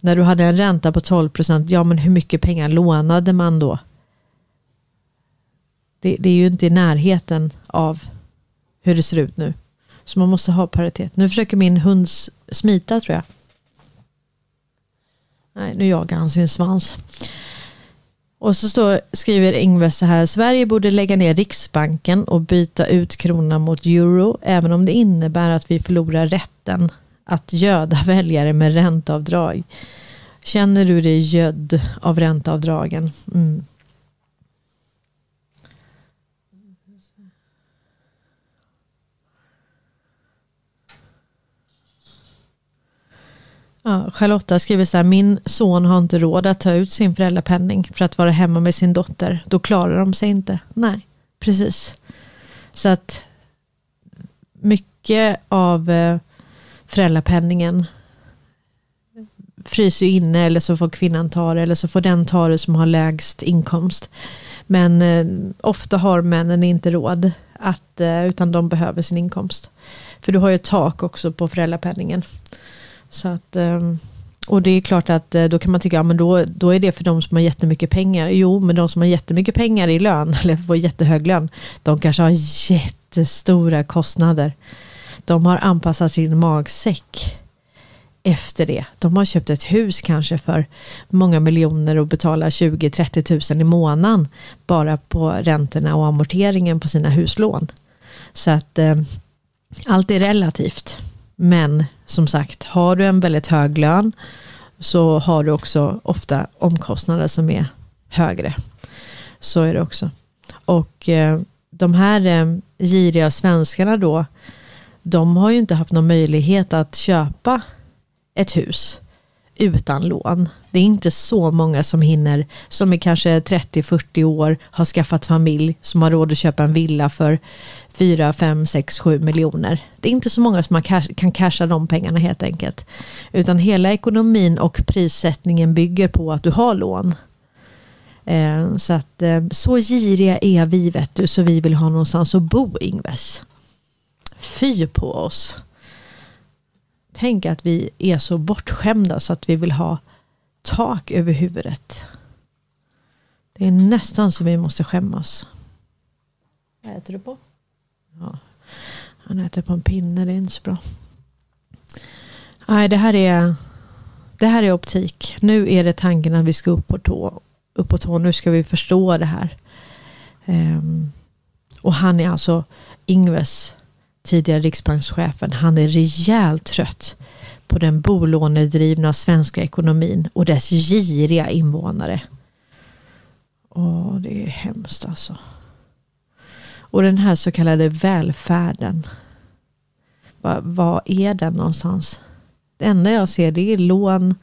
när du hade en ränta på 12 procent, ja men hur mycket pengar lånade man då? Det, det, är ju inte i närheten av hur det ser ut nu. Så man måste ha paritet. Nu försöker min hund smita tror jag. Nej, nu jagar han sin svans. Och så står, skriver Ingves så här. Sverige borde lägga ner Riksbanken och byta ut kronan mot euro. Även om det innebär att vi förlorar rätten att göda väljare med ränteavdrag. Känner du dig gödd av ränteavdragen? Mm. Ja, Charlotta skriver så här, min son har inte råd att ta ut sin föräldrapenning för att vara hemma med sin dotter. Då klarar de sig inte. Nej, precis. Så att mycket av eh, föräldrapenningen fryser inne eller så får kvinnan ta det eller så får den ta det som har lägst inkomst. Men eh, ofta har männen inte råd att, eh, utan de behöver sin inkomst. För du har ju ett tak också på föräldrapenningen. Så att, ehm, och det är klart att eh, då kan man tycka, ja, men då, då är det för de som har jättemycket pengar. Jo, men de som har jättemycket pengar i lön, eller får jättehög lön, de kanske har jättestora kostnader. De har anpassat sin magsäck efter det. De har köpt ett hus kanske för många miljoner och betalar 20-30 tusen i månaden bara på räntorna och amorteringen på sina huslån. Så att eh, allt är relativt. Men som sagt, har du en väldigt hög lön så har du också ofta omkostnader som är högre. Så är det också. Och eh, de här eh, giriga svenskarna då, de har ju inte haft någon möjlighet att köpa ett hus utan lån. Det är inte så många som hinner, som är kanske 30-40 år, har skaffat familj, som har råd att köpa en villa för 4, 5, 6, 7 miljoner. Det är inte så många som kan casha de pengarna helt enkelt. Utan hela ekonomin och prissättningen bygger på att du har lån. Eh, så att eh, så giriga är vi vet du, så vi vill ha någonstans att bo Ingves. Fy på oss. Tänk att vi är så bortskämda så att vi vill ha tak över huvudet. Det är nästan så vi måste skämmas. Vad äter du på? Ja, han äter på en pinne, det är inte så bra. Nej, det här är, det här är optik. Nu är det tanken att vi ska upp på tå. Upp på tå. Nu ska vi förstå det här. Um, och han är alltså Ingves tidigare riksbankschefen, han är rejält trött på den bolånedrivna svenska ekonomin och dess giriga invånare. Åh, det är hemskt alltså. Och den här så kallade välfärden. Vad, är den någonstans? Det enda jag ser det är lån,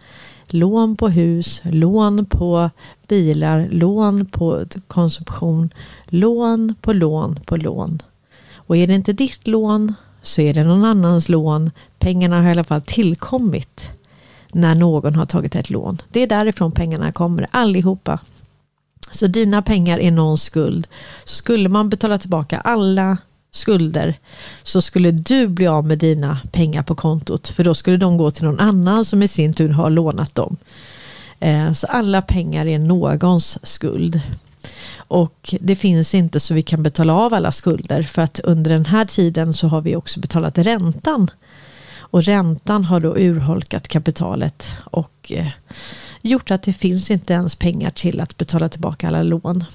lån på hus, lån på bilar, lån på konsumtion, lån på lån på lån. Och är det inte ditt lån så är det någon annans lån. Pengarna har i alla fall tillkommit när någon har tagit ett lån. Det är därifrån pengarna kommer, allihopa. Så dina pengar är någons skuld. Så skulle man betala tillbaka alla skulder så skulle du bli av med dina pengar på kontot. För då skulle de gå till någon annan som i sin tur har lånat dem. Eh, så alla pengar är någons skuld. Och det finns inte så vi kan betala av alla skulder för att under den här tiden så har vi också betalat räntan. Och räntan har då urholkat kapitalet och eh, gjort att det finns inte ens pengar till att betala tillbaka alla lån.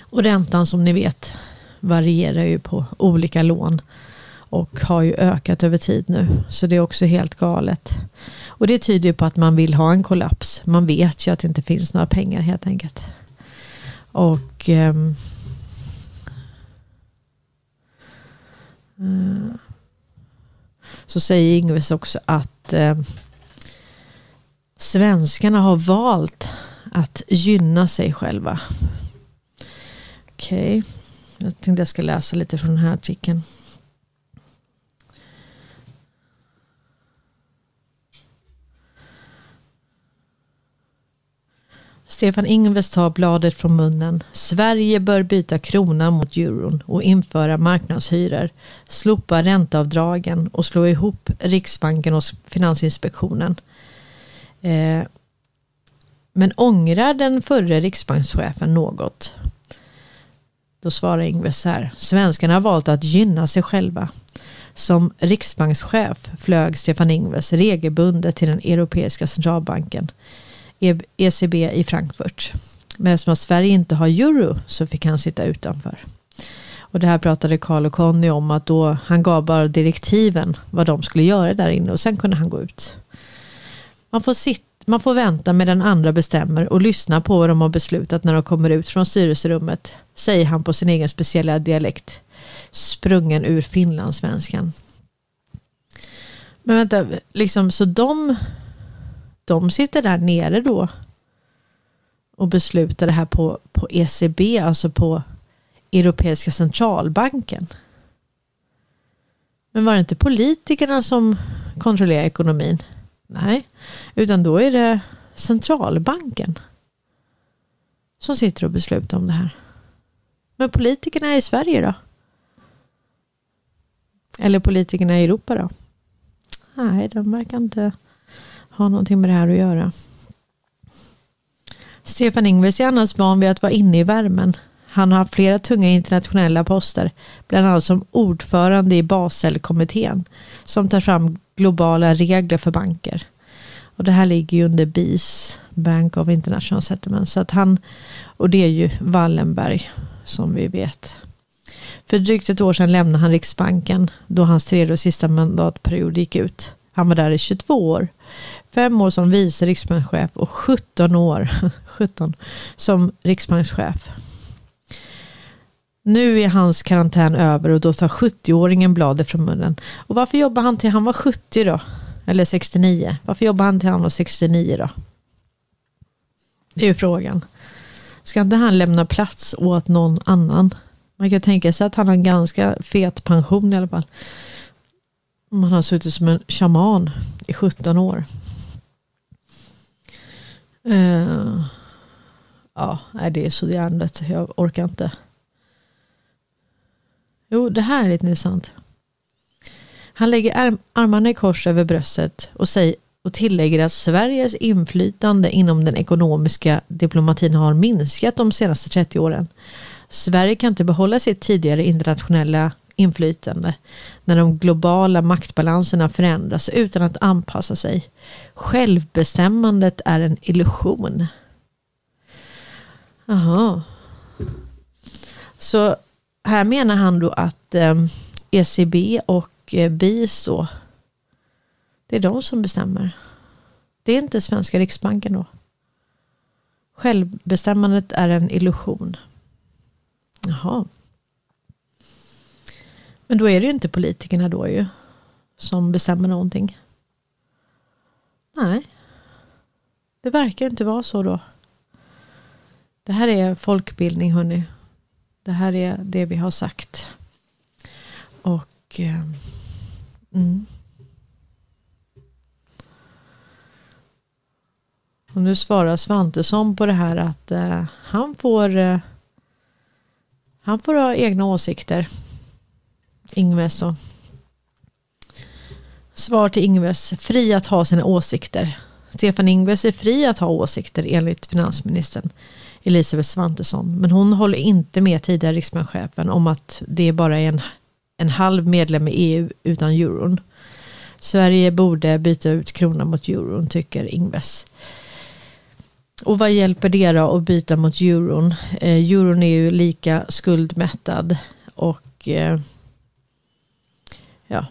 Och räntan som ni vet varierar ju på olika lån och har ju ökat över tid nu. Så det är också helt galet. Och det tyder ju på att man vill ha en kollaps. Man vet ju att det inte finns några pengar helt enkelt. Och um, så säger Ingves också att uh, svenskarna har valt att gynna sig själva. Okej, okay. jag tänkte jag ska läsa lite från den här artikeln. Stefan Ingves tar bladet från munnen. Sverige bör byta krona mot euron och införa marknadshyror, slopa ränteavdragen och slå ihop Riksbanken och Finansinspektionen. Eh, men ångrar den förre riksbankschefen något? Då svarar Ingves så här. Svenskarna har valt att gynna sig själva. Som riksbankschef flög Stefan Ingves regelbundet till den europeiska centralbanken ECB i Frankfurt. Men eftersom Sverige inte har euro så fick han sitta utanför. Och det här pratade Carl och Conny om att då han gav bara direktiven vad de skulle göra där inne och sen kunde han gå ut. Man får, sitta, man får vänta med den andra bestämmer och lyssna på vad de har beslutat när de kommer ut från styrelserummet, säger han på sin egen speciella dialekt, sprungen ur finlandssvenskan. Men vänta, liksom, så de de sitter där nere då och beslutar det här på, på ECB, alltså på Europeiska centralbanken. Men var det inte politikerna som kontrollerar ekonomin? Nej, utan då är det centralbanken som sitter och beslutar om det här. Men politikerna i Sverige då? Eller politikerna i Europa då? Nej, de verkar inte ha någonting med det här att göra. Stefan Ingves är annars van vid att vara inne i värmen. Han har haft flera tunga internationella poster, bland annat som ordförande i Baselkommittén som tar fram globala regler för banker. Och det här ligger ju under BIS, Bank of International Settlement. Så att han, och det är ju Wallenberg som vi vet. För drygt ett år sedan lämnade han Riksbanken då hans tredje och sista mandatperiod gick ut. Han var där i 22 år. Fem år som vice riksbankschef och 17 år 17, som riksbankschef. Nu är hans karantän över och då tar 70-åringen bladet från munnen. Och varför jobbar han till han var 70 då? Eller 69? Varför jobbar han till han var 69 då? Det är ju frågan. Ska inte han lämna plats åt någon annan? Man kan tänka sig att han har en ganska fet pension i alla fall. Man har suttit som en shaman i 17 år. Uh, ja, det är så hjärndött. Jag orkar inte. Jo, det här är lite intressant. Han lägger armarna i kors över bröstet och, säger, och tillägger att Sveriges inflytande inom den ekonomiska diplomatin har minskat de senaste 30 åren. Sverige kan inte behålla sitt tidigare internationella inflytande när de globala maktbalanserna förändras utan att anpassa sig. Självbestämmandet är en illusion. Jaha. Så här menar han då att ehm, ECB och eh, BIS då, det är de som bestämmer. Det är inte svenska riksbanken då. Självbestämmandet är en illusion. Jaha. Men då är det ju inte politikerna då ju. Som bestämmer någonting. Nej. Det verkar inte vara så då. Det här är folkbildning hörni. Det här är det vi har sagt. Och ehm, mm. Och nu svarar Svantesson på det här att eh, han får eh, han får ha egna åsikter. Ingves och Svar till Ingves. Fri att ha sina åsikter. Stefan Ingves är fri att ha åsikter enligt finansministern Elisabeth Svantesson. Men hon håller inte med tidigare riksbankschefen om att det bara är en, en halv medlem i EU utan euron. Sverige borde byta ut kronan mot euron tycker Ingves. Och vad hjälper det då att byta mot euron? Eh, euron är ju lika skuldmättad och eh, ja,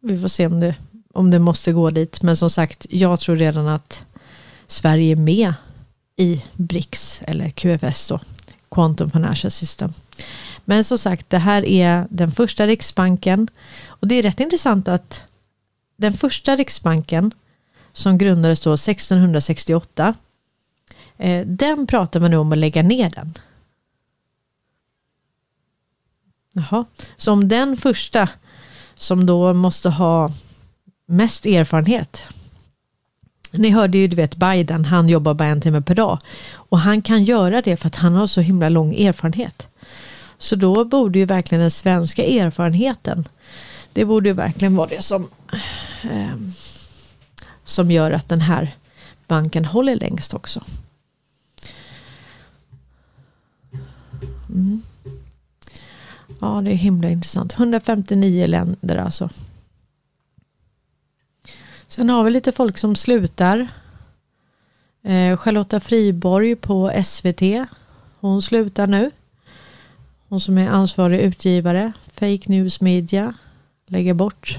vi får se om det, om det måste gå dit. Men som sagt, jag tror redan att Sverige är med i BRICS eller QFS då, Quantum Financial System. Men som sagt, det här är den första riksbanken och det är rätt intressant att den första riksbanken som grundades då 1668 eh, den pratar man nu om att lägga ner den. Jaha. Så om den första som då måste ha mest erfarenhet ni hörde ju du vet Biden, han jobbar bara en timme per dag. Och han kan göra det för att han har så himla lång erfarenhet. Så då borde ju verkligen den svenska erfarenheten, det borde ju verkligen vara det som, eh, som gör att den här banken håller längst också. Mm. Ja, det är himla intressant. 159 länder alltså. Sen har vi lite folk som slutar. Eh, Charlotta Friborg på SVT. Hon slutar nu. Hon som är ansvarig utgivare. Fake News Media. Lägger bort.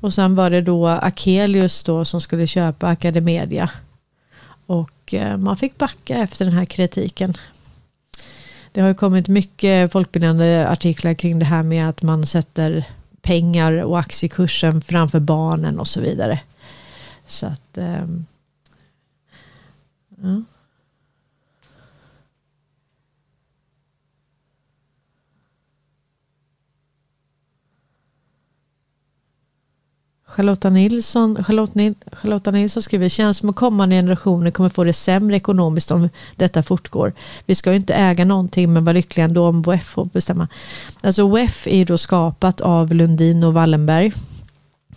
Och sen var det då Akelius då som skulle köpa Academedia. Och eh, man fick backa efter den här kritiken. Det har ju kommit mycket folkbildande artiklar kring det här med att man sätter pengar och aktiekursen framför barnen och så vidare. Så att um, ja. Charlotta Nilsson, Charlotte, Nil, Charlotta Nilsson skriver, känns som att kommande generationer kommer få det sämre ekonomiskt om detta fortgår. Vi ska ju inte äga någonting men vara lyckliga ändå om WEF får bestämma. Alltså WEF är då skapat av Lundin och Wallenberg.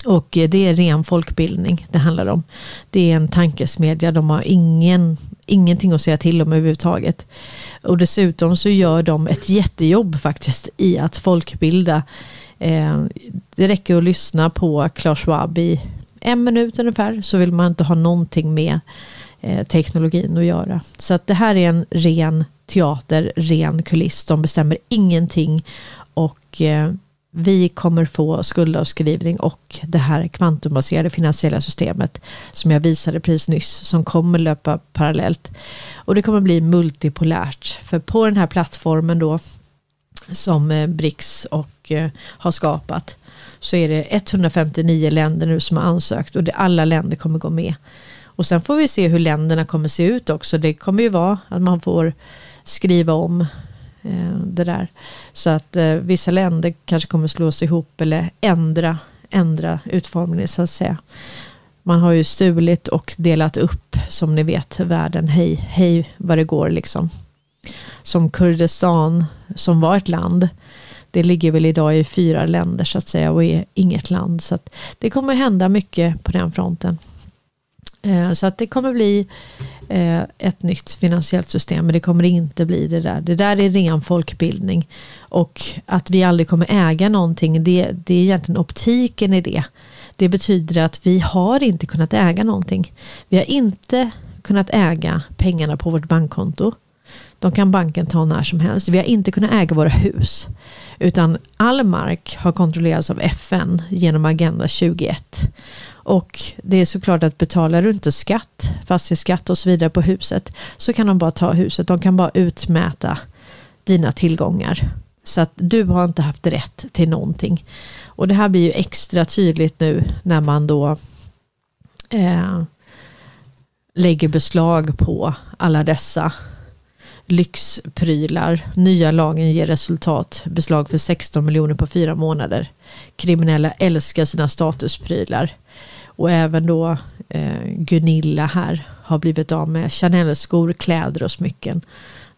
Och eh, det är ren folkbildning det handlar om. Det är en tankesmedja, de har ingen, ingenting att säga till om överhuvudtaget. Och dessutom så gör de ett jättejobb faktiskt i att folkbilda Eh, det räcker att lyssna på Klaus Schwab i en minut ungefär så vill man inte ha någonting med eh, teknologin att göra. Så att det här är en ren teater, ren kuliss. De bestämmer ingenting och eh, vi kommer få skuldavskrivning och det här kvantumbaserade finansiella systemet som jag visade precis nyss som kommer löpa parallellt. Och det kommer bli multipolärt för på den här plattformen då som eh, BRICS och eh, har skapat så är det 159 länder nu som har ansökt och det, alla länder kommer gå med. Och sen får vi se hur länderna kommer se ut också. Det kommer ju vara att man får skriva om eh, det där. Så att vissa länder kanske kommer slås ihop eller ändra, ändra utformningen så att säga. Man har ju stulit och delat upp som ni vet världen hej, hej vad det går liksom som Kurdistan som var ett land. Det ligger väl idag i fyra länder så att säga och är inget land. Så att det kommer hända mycket på den fronten. Eh, så att det kommer bli eh, ett nytt finansiellt system men det kommer inte bli det där. Det där är ren folkbildning. Och att vi aldrig kommer äga någonting det, det är egentligen optiken i det. Det betyder att vi har inte kunnat äga någonting. Vi har inte kunnat äga pengarna på vårt bankkonto. De kan banken ta när som helst. Vi har inte kunnat äga våra hus. Utan all mark har kontrollerats av FN genom Agenda 21. Och det är såklart att betalar du inte skatt, fastighetsskatt och så vidare på huset så kan de bara ta huset. De kan bara utmäta dina tillgångar. Så att du har inte haft rätt till någonting. Och det här blir ju extra tydligt nu när man då eh, lägger beslag på alla dessa lyxprylar. Nya lagen ger resultat. Beslag för 16 miljoner på fyra månader. Kriminella älskar sina statusprylar. Och även då eh, Gunilla här har blivit av med Chanel-skor, kläder och smycken.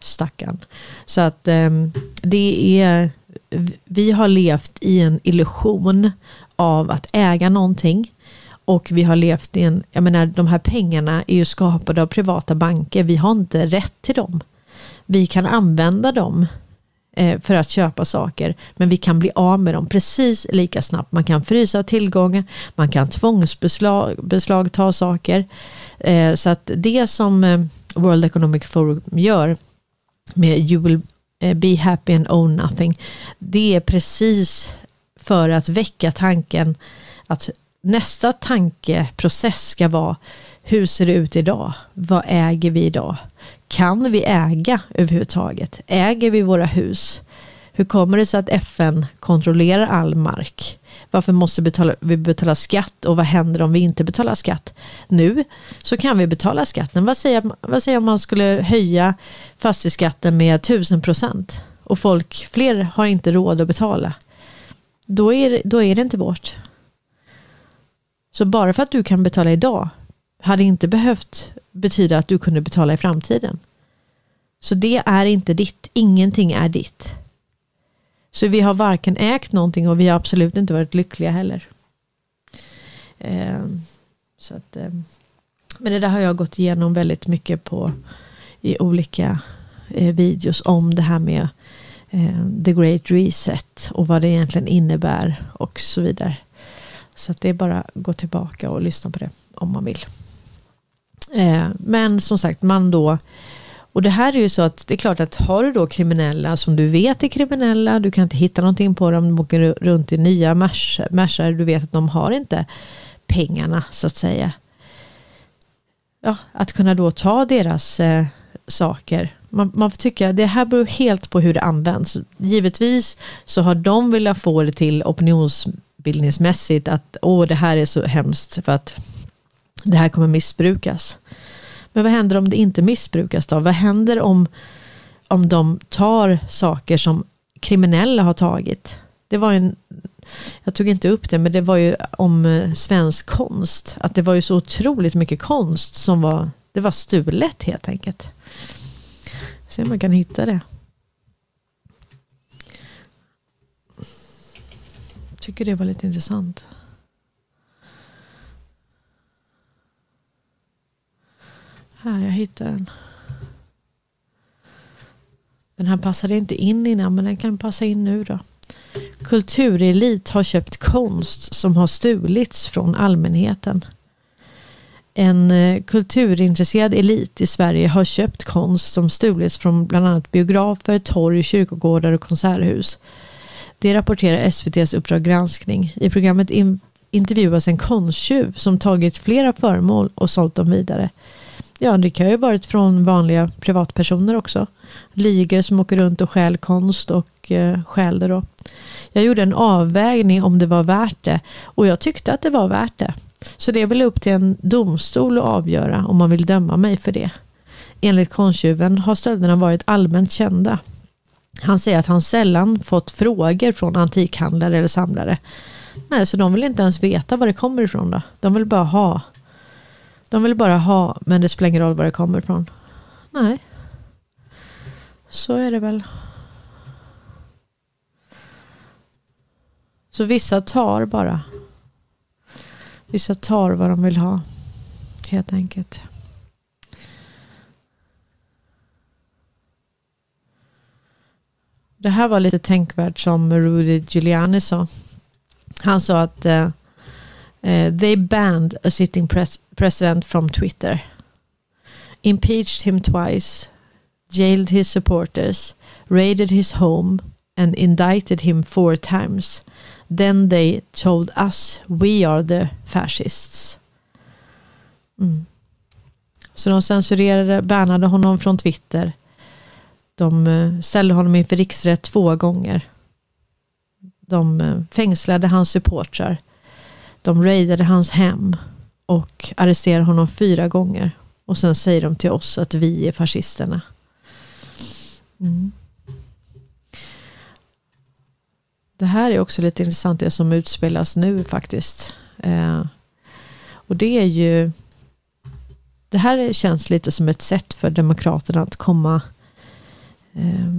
Stackarn. Så att eh, det är, vi har levt i en illusion av att äga någonting. Och vi har levt i en, jag menar de här pengarna är ju skapade av privata banker. Vi har inte rätt till dem vi kan använda dem eh, för att köpa saker. Men vi kan bli av med dem precis lika snabbt. Man kan frysa tillgångar, man kan tvångsbeslagta saker. Eh, så att det som eh, World Economic Forum gör med You will be happy and own nothing. Det är precis för att väcka tanken att nästa tankeprocess ska vara hur ser det ut idag? Vad äger vi idag? Kan vi äga överhuvudtaget? Äger vi våra hus? Hur kommer det sig att FN kontrollerar all mark? Varför måste betala, vi betala skatt och vad händer om vi inte betalar skatt? Nu så kan vi betala skatten. Vad säger, vad säger om man skulle höja fastighetsskatten med 1000 procent och folk, fler har inte råd att betala? Då är, då är det inte vårt. Så bara för att du kan betala idag hade inte behövt betyda att du kunde betala i framtiden. Så det är inte ditt. Ingenting är ditt. Så vi har varken ägt någonting och vi har absolut inte varit lyckliga heller. Eh, så att, eh, men det där har jag gått igenom väldigt mycket på i olika eh, videos om det här med eh, the great reset och vad det egentligen innebär och så vidare. Så att det är bara att gå tillbaka och lyssna på det om man vill. Eh, men som sagt, man då och det här är ju så att det är klart att har du då kriminella som du vet är kriminella, du kan inte hitta någonting på dem, de åker runt i nya Mercar, du vet att de har inte pengarna så att säga. Ja, att kunna då ta deras eh, saker. Man, man får tycka det här beror helt på hur det används. Givetvis så har de velat få det till opinionsbildningsmässigt att åh det här är så hemskt för att det här kommer missbrukas. Men vad händer om det inte missbrukas då? Vad händer om, om de tar saker som kriminella har tagit? Det var en jag tog inte upp det, men det var ju om eh, svensk konst. Att det var ju så otroligt mycket konst som var, det var stulet helt enkelt. Se om man kan hitta det. Tycker det var lite intressant. Här, jag hittar den. Den här passade inte in innan men den kan passa in nu då. Kulturelit har köpt konst som har stulits från allmänheten. En eh, kulturintresserad elit i Sverige har köpt konst som stulits från bland annat biografer, torg, kyrkogårdar och konserthus. Det rapporterar SVTs Uppdrag granskning. I programmet intervjuas en konsttjuv som tagit flera föremål och sålt dem vidare. Ja, det kan ju ha varit från vanliga privatpersoner också. Ligor som åker runt och stjäl konst och eh, stjäl det då. Jag gjorde en avvägning om det var värt det och jag tyckte att det var värt det. Så det är väl upp till en domstol att avgöra om man vill döma mig för det. Enligt konstjuven har stölderna varit allmänt kända. Han säger att han sällan fått frågor från antikhandlare eller samlare. Nej, så de vill inte ens veta var det kommer ifrån då. De vill bara ha. De vill bara ha, men det spelar ingen roll var det kommer ifrån. Nej. Så är det väl. Så vissa tar bara. Vissa tar vad de vill ha. Helt enkelt. Det här var lite tänkvärt som Rudy Giuliani sa. Han sa att uh, uh, they banned a sitting pres president from Twitter. Impeached him twice. Jailed his supporters. Raided his home. And indicted him four times. Then they told us we are the fascists. Mm. Så de censurerade, bannade honom från Twitter. De uh, ställde honom inför riksrätt två gånger. De uh, fängslade hans supportrar. De raidade hans hem och arresterade honom fyra gånger. Och sen säger de till oss att vi är fascisterna. Mm. Det här är också lite intressant det som utspelas nu faktiskt. Eh, och det är ju det här känns lite som ett sätt för Demokraterna att komma eh,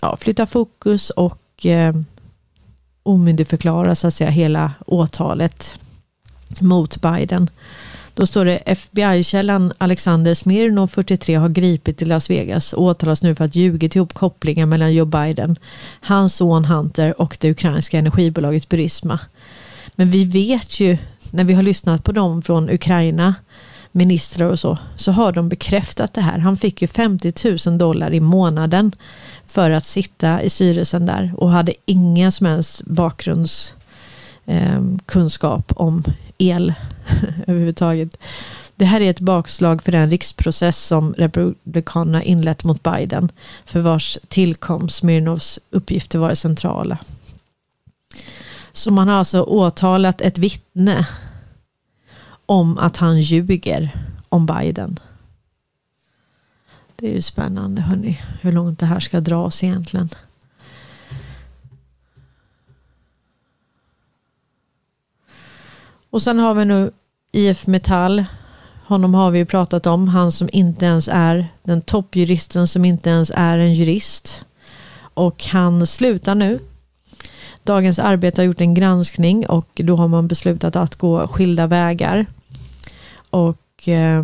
ja, flytta fokus och eh, omyndigförklara så att säga hela åtalet mot Biden. Då står det FBI-källan Alexander Smirnov, 43, har gripit i Las Vegas och åtalas nu för att ljugit ihop kopplingar mellan Joe Biden, hans son Hunter och det ukrainska energibolaget Burisma. Men vi vet ju, när vi har lyssnat på dem från Ukraina, ministrar och så, så har de bekräftat det här. Han fick ju 50 000 dollar i månaden för att sitta i styrelsen där och hade ingen som helst bakgrundskunskap ehm, eh, om el överhuvudtaget. Det här är ett bakslag för den riksprocess som Republikanerna inlett mot Biden för vars tillkomst Smirnovs uppgifter var centrala. Så man har alltså åtalat ett vittne om att han ljuger om Biden. Det är ju spännande hörni, hur långt det här ska dras egentligen. Och sen har vi nu IF Metall. Honom har vi ju pratat om. Han som inte ens är den toppjuristen som inte ens är en jurist. Och han slutar nu. Dagens Arbete har gjort en granskning och då har man beslutat att gå skilda vägar. Och eh,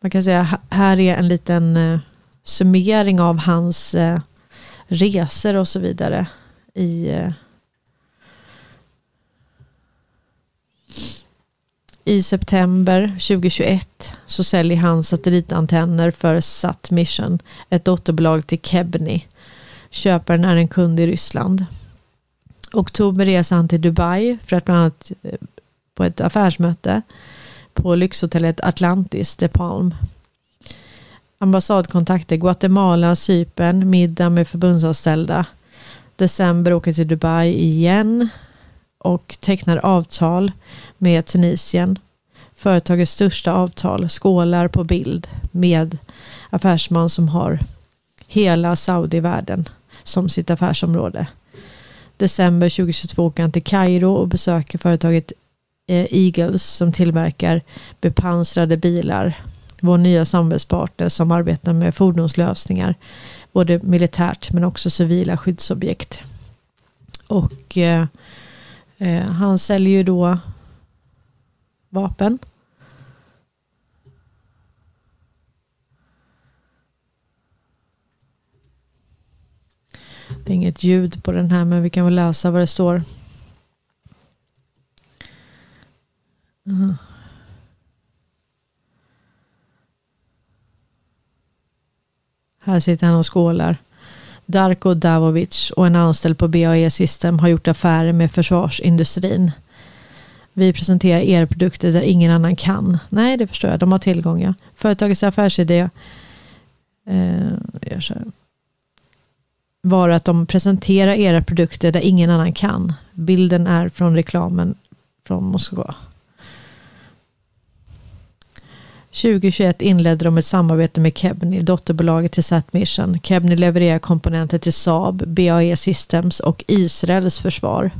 man kan säga här är en liten eh, summering av hans eh, resor och så vidare i eh, I september 2021 så säljer han satellitantenner för Sat Mission, ett dotterbolag till Kebni. Köparen är en kund i Ryssland. Oktober reser han till Dubai för att bland annat eh, på ett affärsmöte på lyxhotellet Atlantis de Palm. Ambassadkontakter Guatemala, Cypern, middag med förbundsanställda. December åker till Dubai igen och tecknar avtal med Tunisien. Företagets största avtal skålar på bild med affärsman som har hela Saudi-världen som sitt affärsområde. december 2022 åker han till Kairo och besöker företaget Eh, Eagles som tillverkar bepansrade bilar. Vår nya samarbetspartner som arbetar med fordonslösningar. Både militärt men också civila skyddsobjekt. Och eh, eh, han säljer ju då vapen. Det är inget ljud på den här men vi kan väl läsa vad det står. Mm. Här sitter han och skålar. Darko Davovic och en anställd på BAE System har gjort affärer med försvarsindustrin. Vi presenterar er produkter där ingen annan kan. Nej, det förstår jag. De har tillgång. Ja. Företagets affärsidé eh, var att de presenterar era produkter där ingen annan kan. Bilden är från reklamen från Moskva. 2021 inledde de ett samarbete med Kebni, dotterbolaget till Satmission. Kebni levererar komponenter till Saab, BAE Systems och Israels försvar.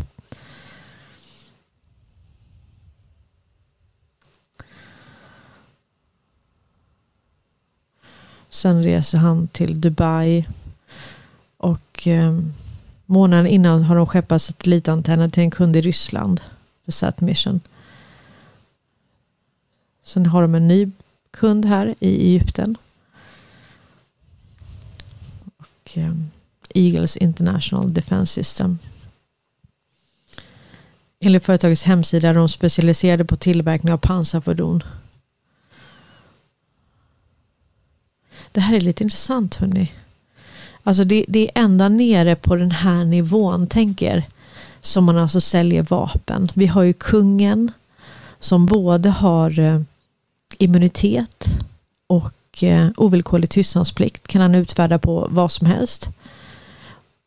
Sen reser han till Dubai. Och eh, månaden innan har de skeppat satellitantenner till en kund i Ryssland för Satmission. Sen har de en ny kund här i Egypten. Och ehm, Eagles International Defense System. Enligt företagets hemsida är de specialiserade på tillverkning av pansarfordon. Det här är lite intressant hörni. Alltså det, det är ända nere på den här nivån, tänker som man alltså säljer vapen. Vi har ju kungen som både har eh, immunitet och eh, ovillkorlig tystnadsplikt kan han utfärda på vad som helst.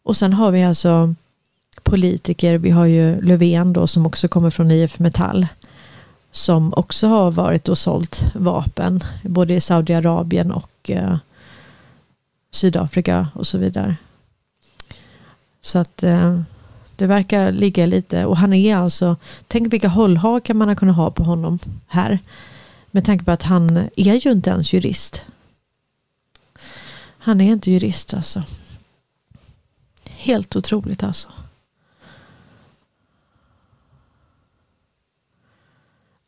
Och sen har vi alltså politiker, vi har ju Löfven då som också kommer från IF Metall som också har varit och sålt vapen både i Saudiarabien och eh, Sydafrika och så vidare. Så att eh, det verkar ligga lite och han är alltså, tänk vilka hållhakar man har kunnat ha på honom här. Med tanke på att han är ju inte ens jurist. Han är inte jurist alltså. Helt otroligt alltså.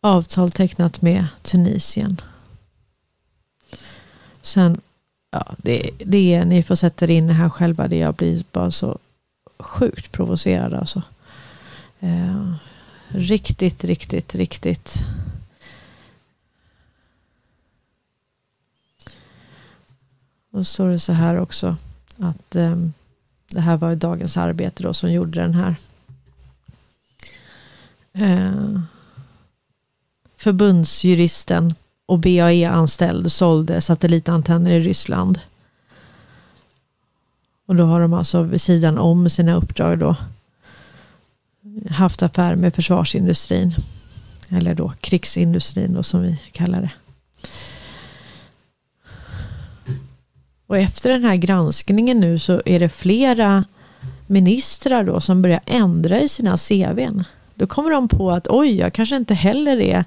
Avtal tecknat med Tunisien. Sen, ja, det, det är, ni får sätta er in här själva. Det jag blir bara så sjukt provocerad alltså. Eh, riktigt, riktigt, riktigt Och så står det så här också. Att eh, det här var dagens arbete då som gjorde den här. Eh, förbundsjuristen och BAE-anställd sålde satellitantenner i Ryssland. Och då har de alltså vid sidan om sina uppdrag då haft affär med försvarsindustrin. Eller då krigsindustrin då som vi kallar det. Och efter den här granskningen nu så är det flera ministrar då som börjar ändra i sina CVn. Då kommer de på att oj, jag kanske inte heller är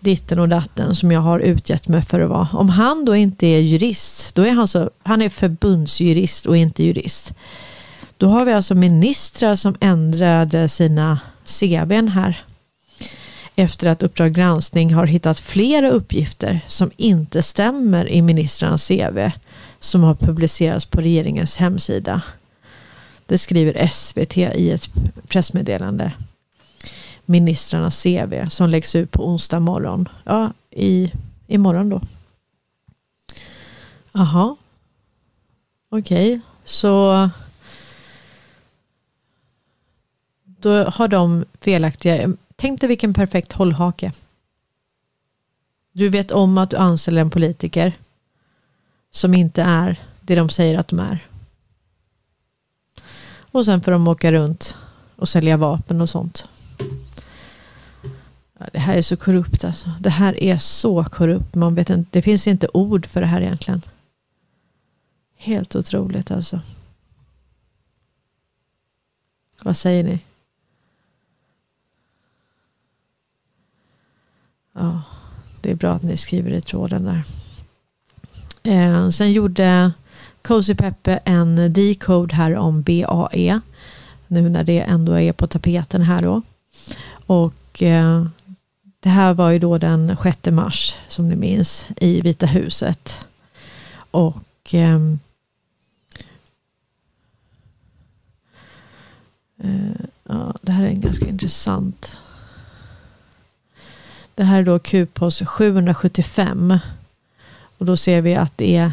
ditten och datten som jag har utgett mig för att vara. Om han då inte är jurist, då är han, så, han är förbundsjurist och inte jurist. Då har vi alltså ministrar som ändrade sina CVn här. Efter att Uppdrag granskning har hittat flera uppgifter som inte stämmer i ministrarnas CV som har publicerats på regeringens hemsida. Det skriver SVT i ett pressmeddelande. Ministrarnas CV som läggs ut på onsdag morgon. Ja, i, imorgon då. Jaha. Okej, okay. så då har de felaktiga. Tänk dig vilken perfekt hållhake. Du vet om att du anställer en politiker som inte är det de säger att de är. Och sen får de åka runt och sälja vapen och sånt. Ja, det här är så korrupt alltså. Det här är så korrupt. Man vet inte, det finns inte ord för det här egentligen. Helt otroligt alltså. Vad säger ni? Ja, det är bra att ni skriver i tråden där. Eh, sen gjorde Cozy Peppe en decode här om BAE. Nu när det ändå är på tapeten här då. Och eh, det här var ju då den 6 mars som ni minns i Vita huset. Och ehm, eh, ja, det här är en ganska intressant. Det här är då Q-post 775. Och då ser vi att det är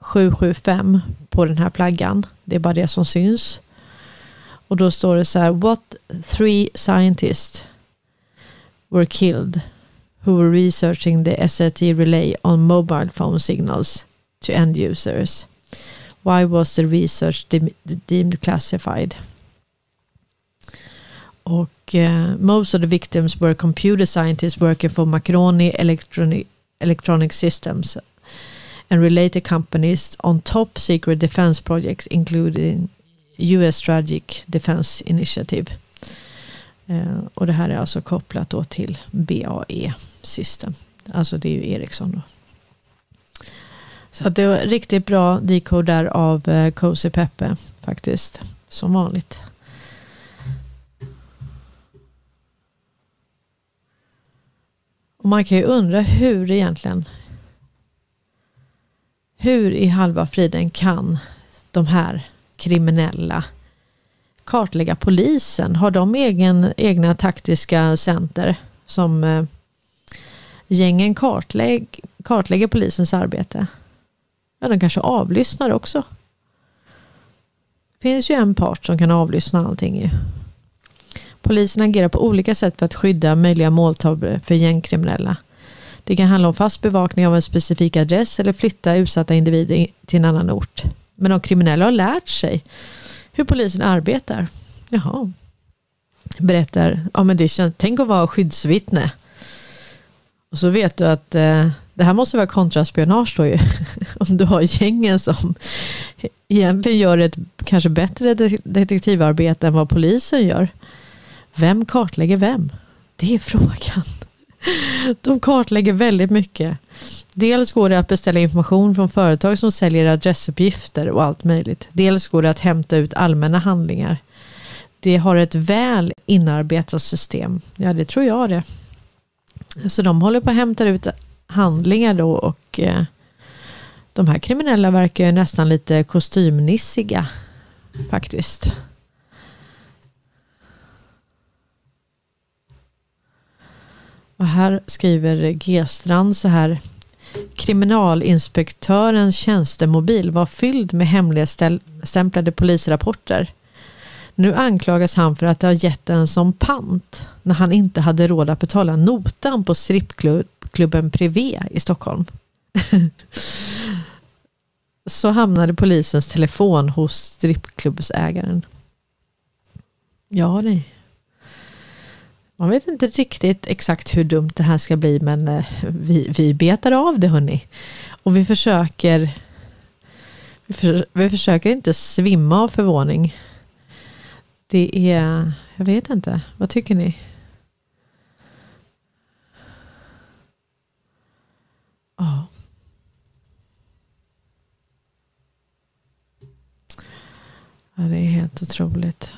775 på den här flaggan. Det är bara det som syns. Och då står det så här. What three scientists were killed who were researching the SRT relay on mobile phone signals to end users. Why was the research de deemed classified? Och uh, most of the victims were computer scientists working for Macroni Electronic, Electronic Systems and related companies on top secret defense projects including US Strategic Defense Initiative. Eh, och det här är alltså kopplat då till BAE System. Alltså det är ju Ericsson då. Så det var riktigt bra decode där av eh, Cozy Peppe faktiskt. Som vanligt. Och man kan ju undra hur egentligen hur i halva friden kan de här kriminella kartlägga polisen? Har de egen, egna taktiska center som eh, gängen kartlägg, kartlägger polisens arbete? Ja, de kanske avlyssnar också. Det finns ju en part som kan avlyssna allting ju. Polisen agerar på olika sätt för att skydda möjliga måltavlor för gängkriminella. Det kan handla om fast bevakning av en specifik adress eller flytta utsatta individer till en annan ort. Men de kriminella har lärt sig hur polisen arbetar. Jaha. Berättar, ja men det känns, tänk att vara skyddsvittne. Och så vet du att eh, det här måste vara kontraspionage då ju. Om du har gängen som egentligen gör ett kanske bättre detektivarbete än vad polisen gör. Vem kartlägger vem? Det är frågan. De kartlägger väldigt mycket. Dels går det att beställa information från företag som säljer adressuppgifter och allt möjligt. Dels går det att hämta ut allmänna handlingar. Det har ett väl inarbetat system. Ja, det tror jag det. Så de håller på att hämta ut handlingar då och eh, de här kriminella verkar ju nästan lite kostymnissiga faktiskt. Och här skriver G-strand så här. Kriminalinspektörens tjänstemobil var fylld med hemligstämplade polisrapporter. Nu anklagas han för att ha gett den som pant när han inte hade råd att betala notan på strippklubben Privé i Stockholm. Så hamnade polisens telefon hos strippklubbsägaren. Ja, nej. Man vet inte riktigt exakt hur dumt det här ska bli men eh, vi, vi betar av det hörni. Och vi försöker vi, för, vi försöker inte svimma av förvåning. Det är, jag vet inte, vad tycker ni? Ja. Ja, det är helt otroligt.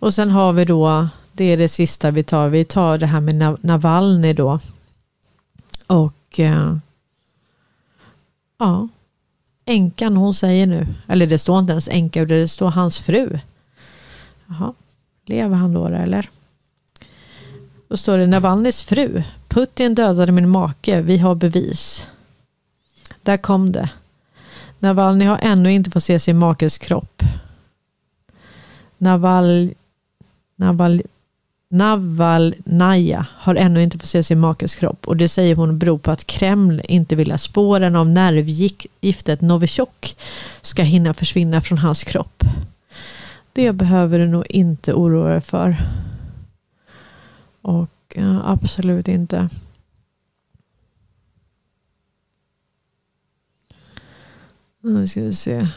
Och sen har vi då, det är det sista vi tar, vi tar det här med Navalny då. Och eh, ja, änkan hon säger nu, eller det står inte ens änka, det står hans fru. Jaha, lever han då eller? Då står det Navalnys fru. Putin dödade min make, vi har bevis. Där kom det. Navalny har ännu inte fått se sin makes kropp. Naval, Naval, Navalnaja har ännu inte fått se sin makes kropp och det säger hon beror på att Kreml inte vill att spåren av nervgiftet Novichok ska hinna försvinna från hans kropp. Det behöver du nog inte oroa dig för. Och ja, absolut inte. Nu ska vi se.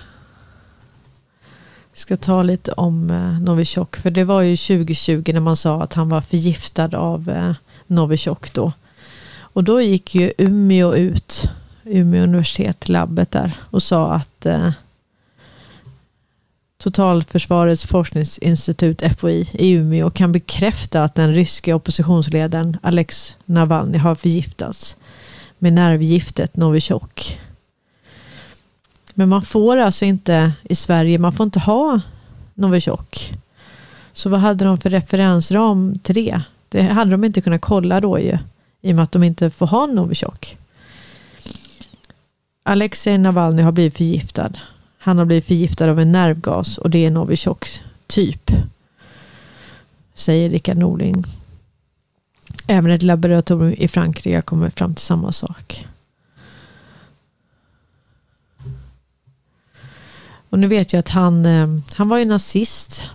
Vi ska ta lite om eh, Novichok. För det var ju 2020 när man sa att han var förgiftad av eh, Novichok då. Och då gick ju Umeå ut, Umeå universitet, labbet där och sa att eh, Totalförsvarets forskningsinstitut FOI i Umeå kan bekräfta att den ryske oppositionsledaren Alex Navalny har förgiftats med nervgiftet Novichok. Men man får alltså inte i Sverige, man får inte ha Novichok. Så vad hade de för referensram till det? Det hade de inte kunnat kolla då ju, i och med att de inte får ha Novichok. Alexej Navalny har blivit förgiftad. Han har blivit förgiftad av en nervgas och det är Novichoks typ. Säger Rickard Norling. Även ett laboratorium i Frankrike har kommit fram till samma sak. Och nu vet jag att han, eh, han var ju nazist.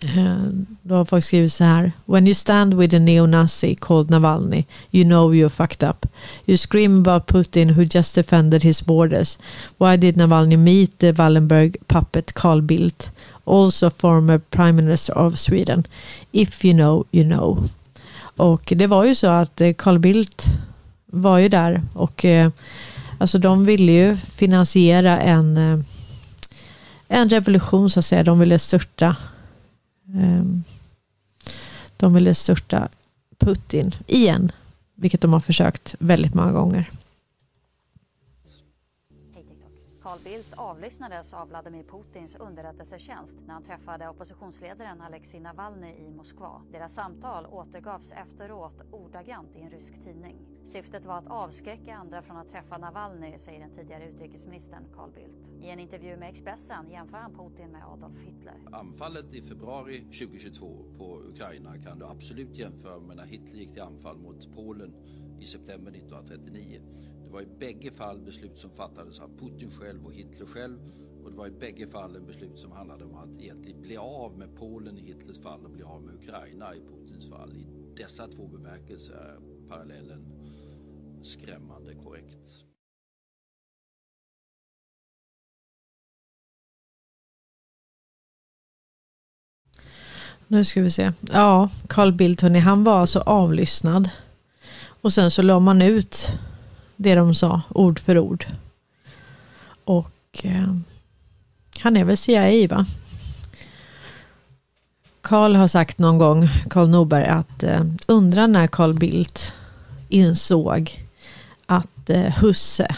Eh, då har folk skrivit så här. When you stand with a neo-Nazi called Navalny, you know you're fucked up. You scream about Putin who just defended his borders. Why did Navalny meet the Wallenberg puppet Carl Bildt, also former prime minister of Sweden? If you know, you know. Och det var ju så att eh, Carl Bildt var ju där och Alltså de ville ju finansiera en, eh, en revolution så att säga. De ville störta ehm, de ville störta Putin igen. Vilket de har försökt väldigt många gånger. Carl Bildt avlyssnades av Vladimir Putins underrättelsetjänst när han träffade oppositionsledaren Alexej Navalny i Moskva. Deras samtal återgavs efteråt ordagrant i en rysk tidning. Syftet var att avskräcka andra från att träffa Navalny, säger den tidigare utrikesministern Carl Bildt. I en intervju med Expressen jämför han Putin med Adolf Hitler. Anfallet i februari 2022 på Ukraina kan du absolut jämföra med när Hitler gick till anfall mot Polen i september 1939. Det var i bägge fall beslut som fattades av Putin själv och Hitler själv och det var i bägge fallen beslut som handlade om att egentligen bli av med Polen i Hitlers fall och bli av med Ukraina i Putins fall. I dessa två bemärkelser parallellen skrämmande korrekt. Nu ska vi se. Ja, Carl Bildt, hörni, han var alltså avlyssnad. Och sen så la man ut det de sa, ord för ord. Och eh, han är väl CIA va? Carl har sagt någon gång, Carl Norberg, att eh, undra när Carl Bildt insåg att eh, Husse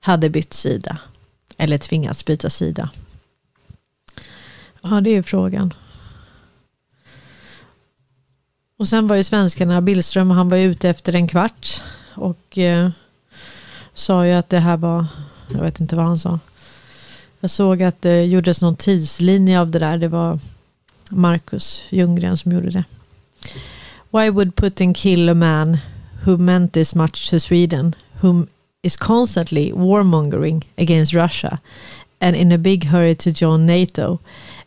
hade bytt sida. Eller tvingats byta sida. Ja, det är frågan. Och sen var ju svenskarna, Billström, han var ute efter en kvart. Och eh, sa ju att det här var, jag vet inte vad han sa. Jag såg att det gjordes någon tidslinje av det där. Det var Marcus Ljunggren som gjorde det. Why would Putin kill a man who meant this much to Sweden, whom is constantly warmongering against Russia and in a big hurry to join NATO?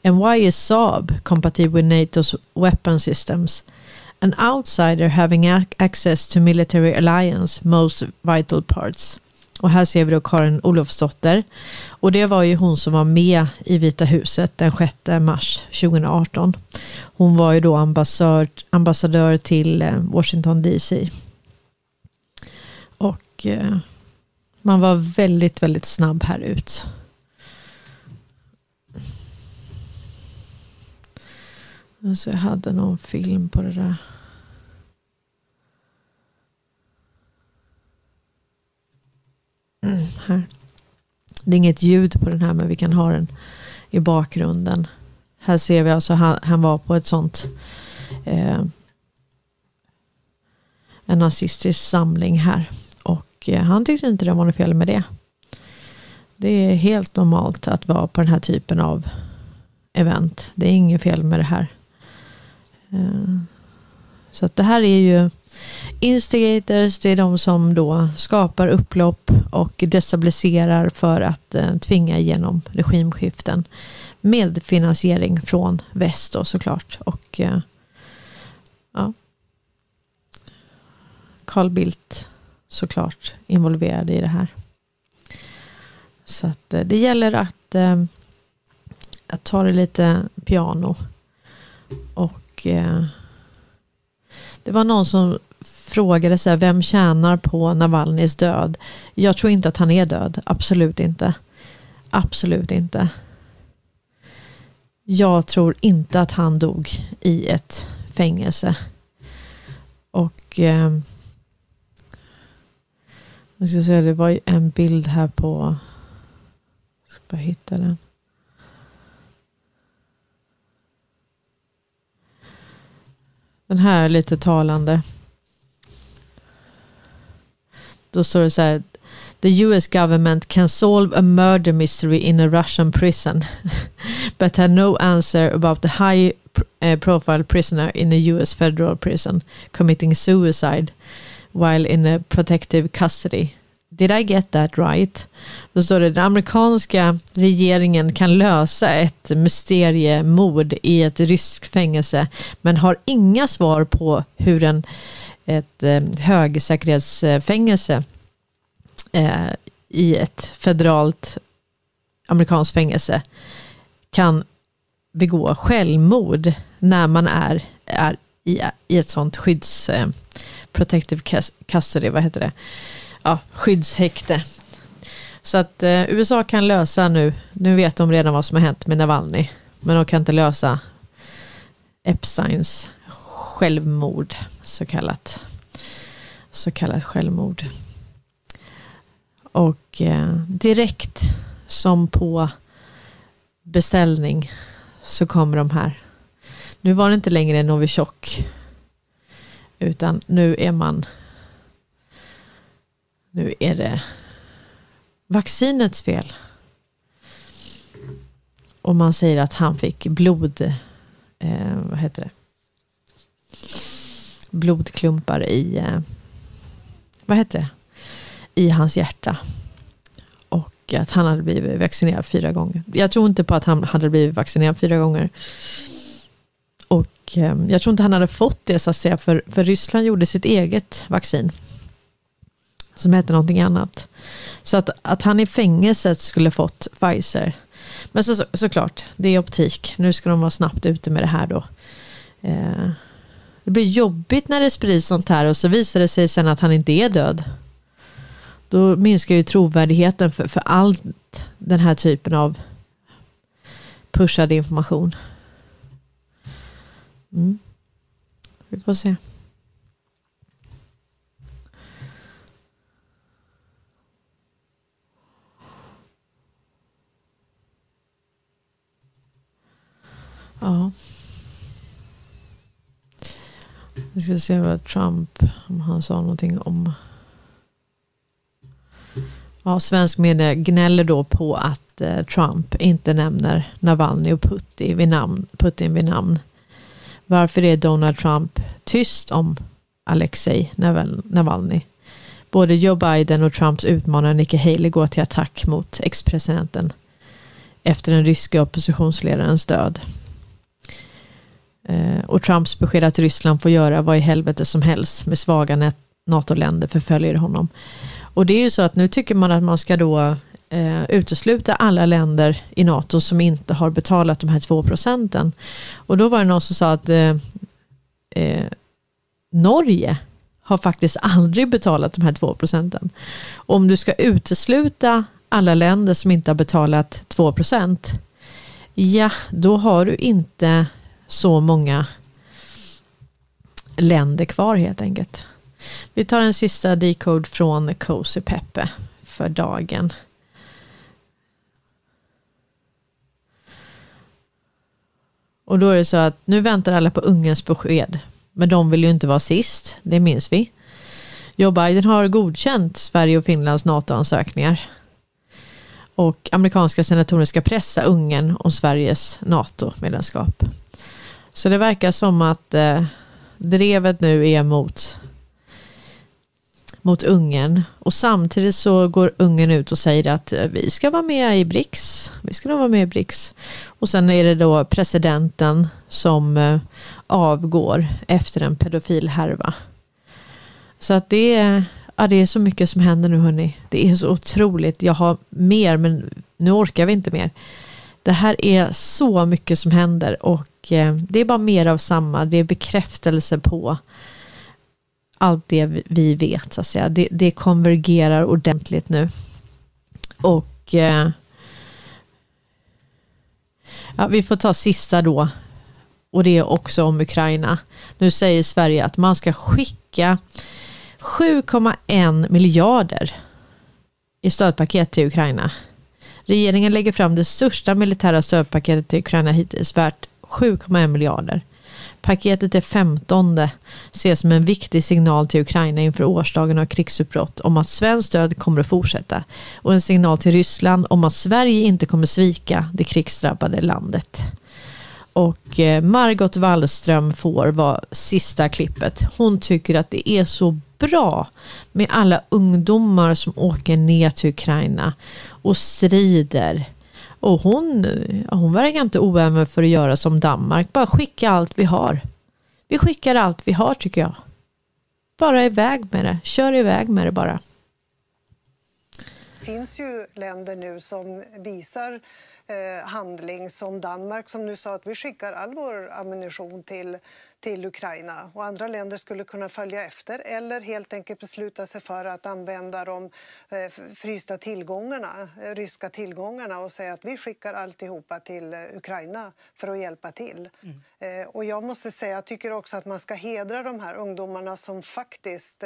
And why is Saab compatible with NATO's weapon systems? An outsider having access to military alliance most vital parts. Och här ser vi då Karin Olofsdotter. Och det var ju hon som var med i Vita huset den 6 mars 2018. Hon var ju då ambassadör, ambassadör till eh, Washington DC. Och eh, man var väldigt, väldigt snabb här ut. Så jag hade någon film på det där. Mm, här. Det är inget ljud på den här men vi kan ha den i bakgrunden. Här ser vi alltså han, han var på ett sånt eh, en nazistisk samling här. Och eh, han tyckte inte det var något fel med det. Det är helt normalt att vara på den här typen av event. Det är inget fel med det här. Eh, så att det här är ju instigators, det är de som då skapar upplopp och destabiliserar för att eh, tvinga igenom regimskiften. Med finansiering från väst då såklart. Och ja. Carl Bildt såklart involverade i det här. Så att eh, det gäller att eh, att ta det lite piano. Och eh, det var någon som frågade så här, vem tjänar på Navalnys död? Jag tror inte att han är död, absolut inte. Absolut inte. Jag tror inte att han dog i ett fängelse. Och eh, jag ska säga, det var en bild här på, jag ska bara hitta den. Den här är lite talande. Då står det så här. The US government can solve a murder mystery in a Russian prison but had no answer about the high eh, profile prisoner in a US federal prison committing suicide while in a protective custody. Did I get that right? Då står det den amerikanska regeringen kan lösa ett mysteriemord i ett ryskt fängelse men har inga svar på hur en, ett eh, högsäkerhetsfängelse eh, i ett federalt amerikanskt fängelse kan begå självmord när man är, är i, i ett sånt skydds eh, protective custody, vad heter det? Ja, skyddshäkte. Så att eh, USA kan lösa nu, nu vet de redan vad som har hänt med Navalny, men de kan inte lösa Epsteins självmord, så kallat. Så kallat självmord. Och eh, direkt som på beställning så kommer de här. Nu var det inte längre Novichok. Utan nu är man nu är det vaccinets fel. Och man säger att han fick blod, eh, vad heter det? Blodklumpar i, eh, vad heter det? I hans hjärta. Och att han hade blivit vaccinerad fyra gånger. Jag tror inte på att han hade blivit vaccinerad fyra gånger. Och eh, jag tror inte han hade fått det så att säga, för, för Ryssland gjorde sitt eget vaccin som hette någonting annat. Så att, att han i fängelset skulle fått Pfizer. Men så, så, såklart, det är optik. Nu ska de vara snabbt ute med det här då. Eh, det blir jobbigt när det sprids sånt här och så visar det sig sen att han inte är död. Då minskar ju trovärdigheten för, för allt den här typen av pushad information. Mm. Vi får se. Ja. Vi ska se vad Trump, om han sa någonting om. Ja, svensk media gnäller då på att eh, Trump inte nämner Navalny och Putin vid namn. Putin vid namn. Varför är Donald Trump tyst om Alexei Navalny? Både Joe Biden och Trumps utmanare Nikki Haley går till attack mot ex-presidenten efter den ryska oppositionsledarens död. Eh, och Trumps besked att Ryssland får göra vad i helvete som helst med svaga NATO-länder förföljer honom. Och det är ju så att nu tycker man att man ska då eh, utesluta alla länder i NATO som inte har betalat de här två procenten. Och då var det någon som sa att eh, eh, Norge har faktiskt aldrig betalat de här två procenten. Om du ska utesluta alla länder som inte har betalat 2 procent, ja, då har du inte så många länder kvar helt enkelt. Vi tar en sista decode från Cozy Peppe för dagen. Och då är det så att nu väntar alla på ungens besked. Men de vill ju inte vara sist, det minns vi. Joe Biden har godkänt Sverige och Finlands NATO-ansökningar. Och amerikanska senatorer ska pressa Ungern om Sveriges NATO-medlemskap. Så det verkar som att eh, drevet nu är mot, mot Ungern. Och samtidigt så går Ungern ut och säger att eh, vi ska vara med i BRICS. Vi ska nog vara med i BRICS. Och sen är det då presidenten som eh, avgår efter en pedofilhärva. Så att det är, ja, det är så mycket som händer nu hörni. Det är så otroligt. Jag har mer men nu orkar vi inte mer. Det här är så mycket som händer och eh, det är bara mer av samma. Det är bekräftelse på allt det vi vet så att säga. Det, det konvergerar ordentligt nu. Och eh, ja, vi får ta sista då. Och det är också om Ukraina. Nu säger Sverige att man ska skicka 7,1 miljarder i stödpaket till Ukraina. Regeringen lägger fram det största militära stödpaketet till Ukraina hittills värt 7,1 miljarder. Paketet är 15 ses som en viktig signal till Ukraina inför årsdagen av krigsutbrott om att svenskt stöd kommer att fortsätta och en signal till Ryssland om att Sverige inte kommer svika det krigsdrabbade landet. Och eh, Margot Wallström får vara sista klippet. Hon tycker att det är så bra med alla ungdomar som åker ner till Ukraina och strider. Och hon, hon verkar inte oäven för att göra som Danmark, bara skicka allt vi har. Vi skickar allt vi har tycker jag. Bara iväg med det, kör iväg med det bara. Det finns ju länder nu som visar eh, handling som Danmark som nu sa att vi skickar all vår ammunition till till Ukraina. Och andra länder skulle kunna följa efter eller helt enkelt besluta sig för att använda de eh, frysta tillgångarna, eh, ryska tillgångarna och säga att vi skickar alltihopa till eh, Ukraina för att hjälpa till. Mm. Och jag måste säga, jag tycker också att man ska hedra de här ungdomarna som faktiskt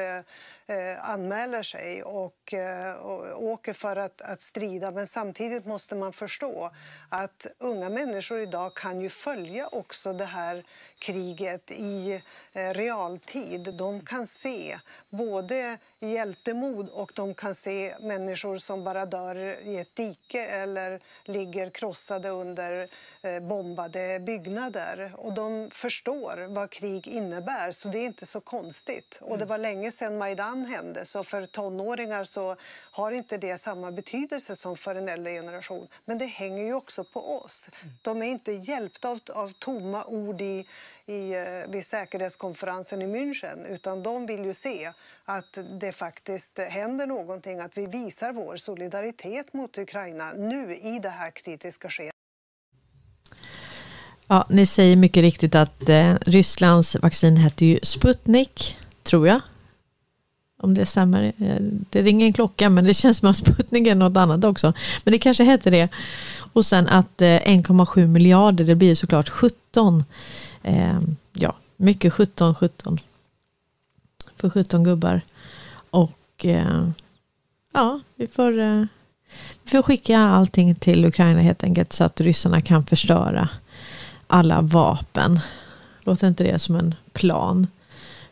anmäler sig och, och åker för att, att, strida. Men samtidigt måste man förstå att unga människor idag kan ju följa också det här kriget i eh, realtid. De kan se både hjältemod och de kan se människor som bara dör i ett dike eller ligger krossade under eh, bombade byggnader. Och de förstår vad krig innebär, så det är inte så konstigt. Och det mm. var länge sedan Majdan hände, så för tonåringar så har inte det samma betydelse som för en äldre generation. Men det hänger ju också på oss. Mm. De är inte hjälpta av, av tomma ord i, i, eh, vid säkerhetskonferensen i München, utan de vill ju se att det faktiskt händer någonting, att vi visar vår solidaritet mot Ukraina nu i det här kritiska skedet. Ja, ni säger mycket riktigt att eh, Rysslands vaccin hette ju Sputnik, tror jag. Om det stämmer. Eh, det ringer en klocka, men det känns som att Sputnik är något annat också. Men det kanske heter det. Och sen att eh, 1,7 miljarder, det blir såklart 17. Eh, ja, mycket 17, 17. För 17 gubbar. Och eh, ja, vi får, eh, vi får skicka allting till Ukraina helt enkelt så att ryssarna kan förstöra alla vapen. Låter inte det som en plan?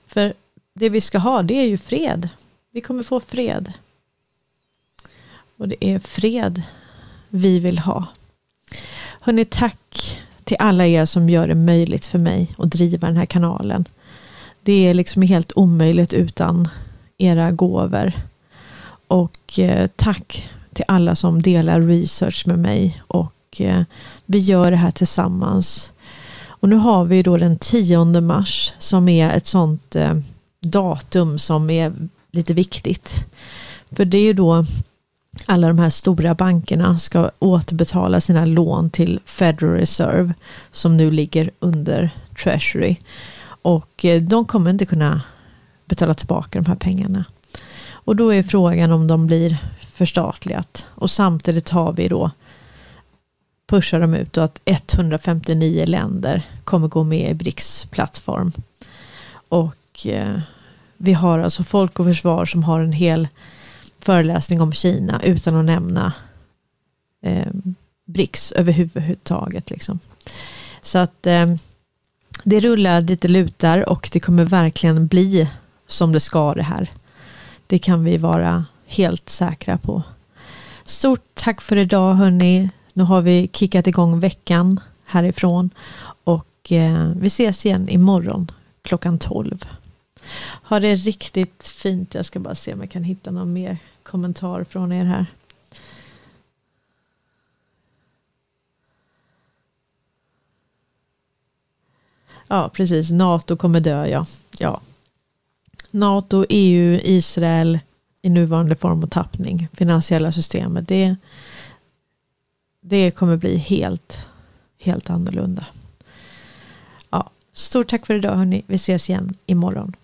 För det vi ska ha det är ju fred. Vi kommer få fred. Och det är fred vi vill ha. Hörni, tack till alla er som gör det möjligt för mig att driva den här kanalen. Det är liksom helt omöjligt utan era gåvor. Och eh, tack till alla som delar research med mig och eh, vi gör det här tillsammans. Och nu har vi då den 10 mars som är ett sånt eh, datum som är lite viktigt. För det är ju då alla de här stora bankerna ska återbetala sina lån till Federal Reserve som nu ligger under Treasury. Och de kommer inte kunna betala tillbaka de här pengarna. Och då är frågan om de blir förstatligat. Och samtidigt har vi då pushar de ut att 159 länder kommer gå med i BRICS plattform. Och eh, vi har alltså Folk och Försvar som har en hel föreläsning om Kina utan att nämna eh, BRICS överhuvudtaget. Liksom. Så att eh, det rullar dit det lutar och det kommer verkligen bli som det ska det här. Det kan vi vara helt säkra på. Stort tack för idag hörni. Nu har vi kickat igång veckan härifrån och eh, vi ses igen imorgon klockan 12. Ha det riktigt fint. Jag ska bara se om jag kan hitta någon mer kommentar från er här. Ja, precis. NATO kommer dö, ja. ja. NATO, EU, Israel i nuvarande form och tappning. Finansiella systemet. Det, det kommer bli helt, helt annorlunda. Ja, stort tack för idag hörni. Vi ses igen imorgon.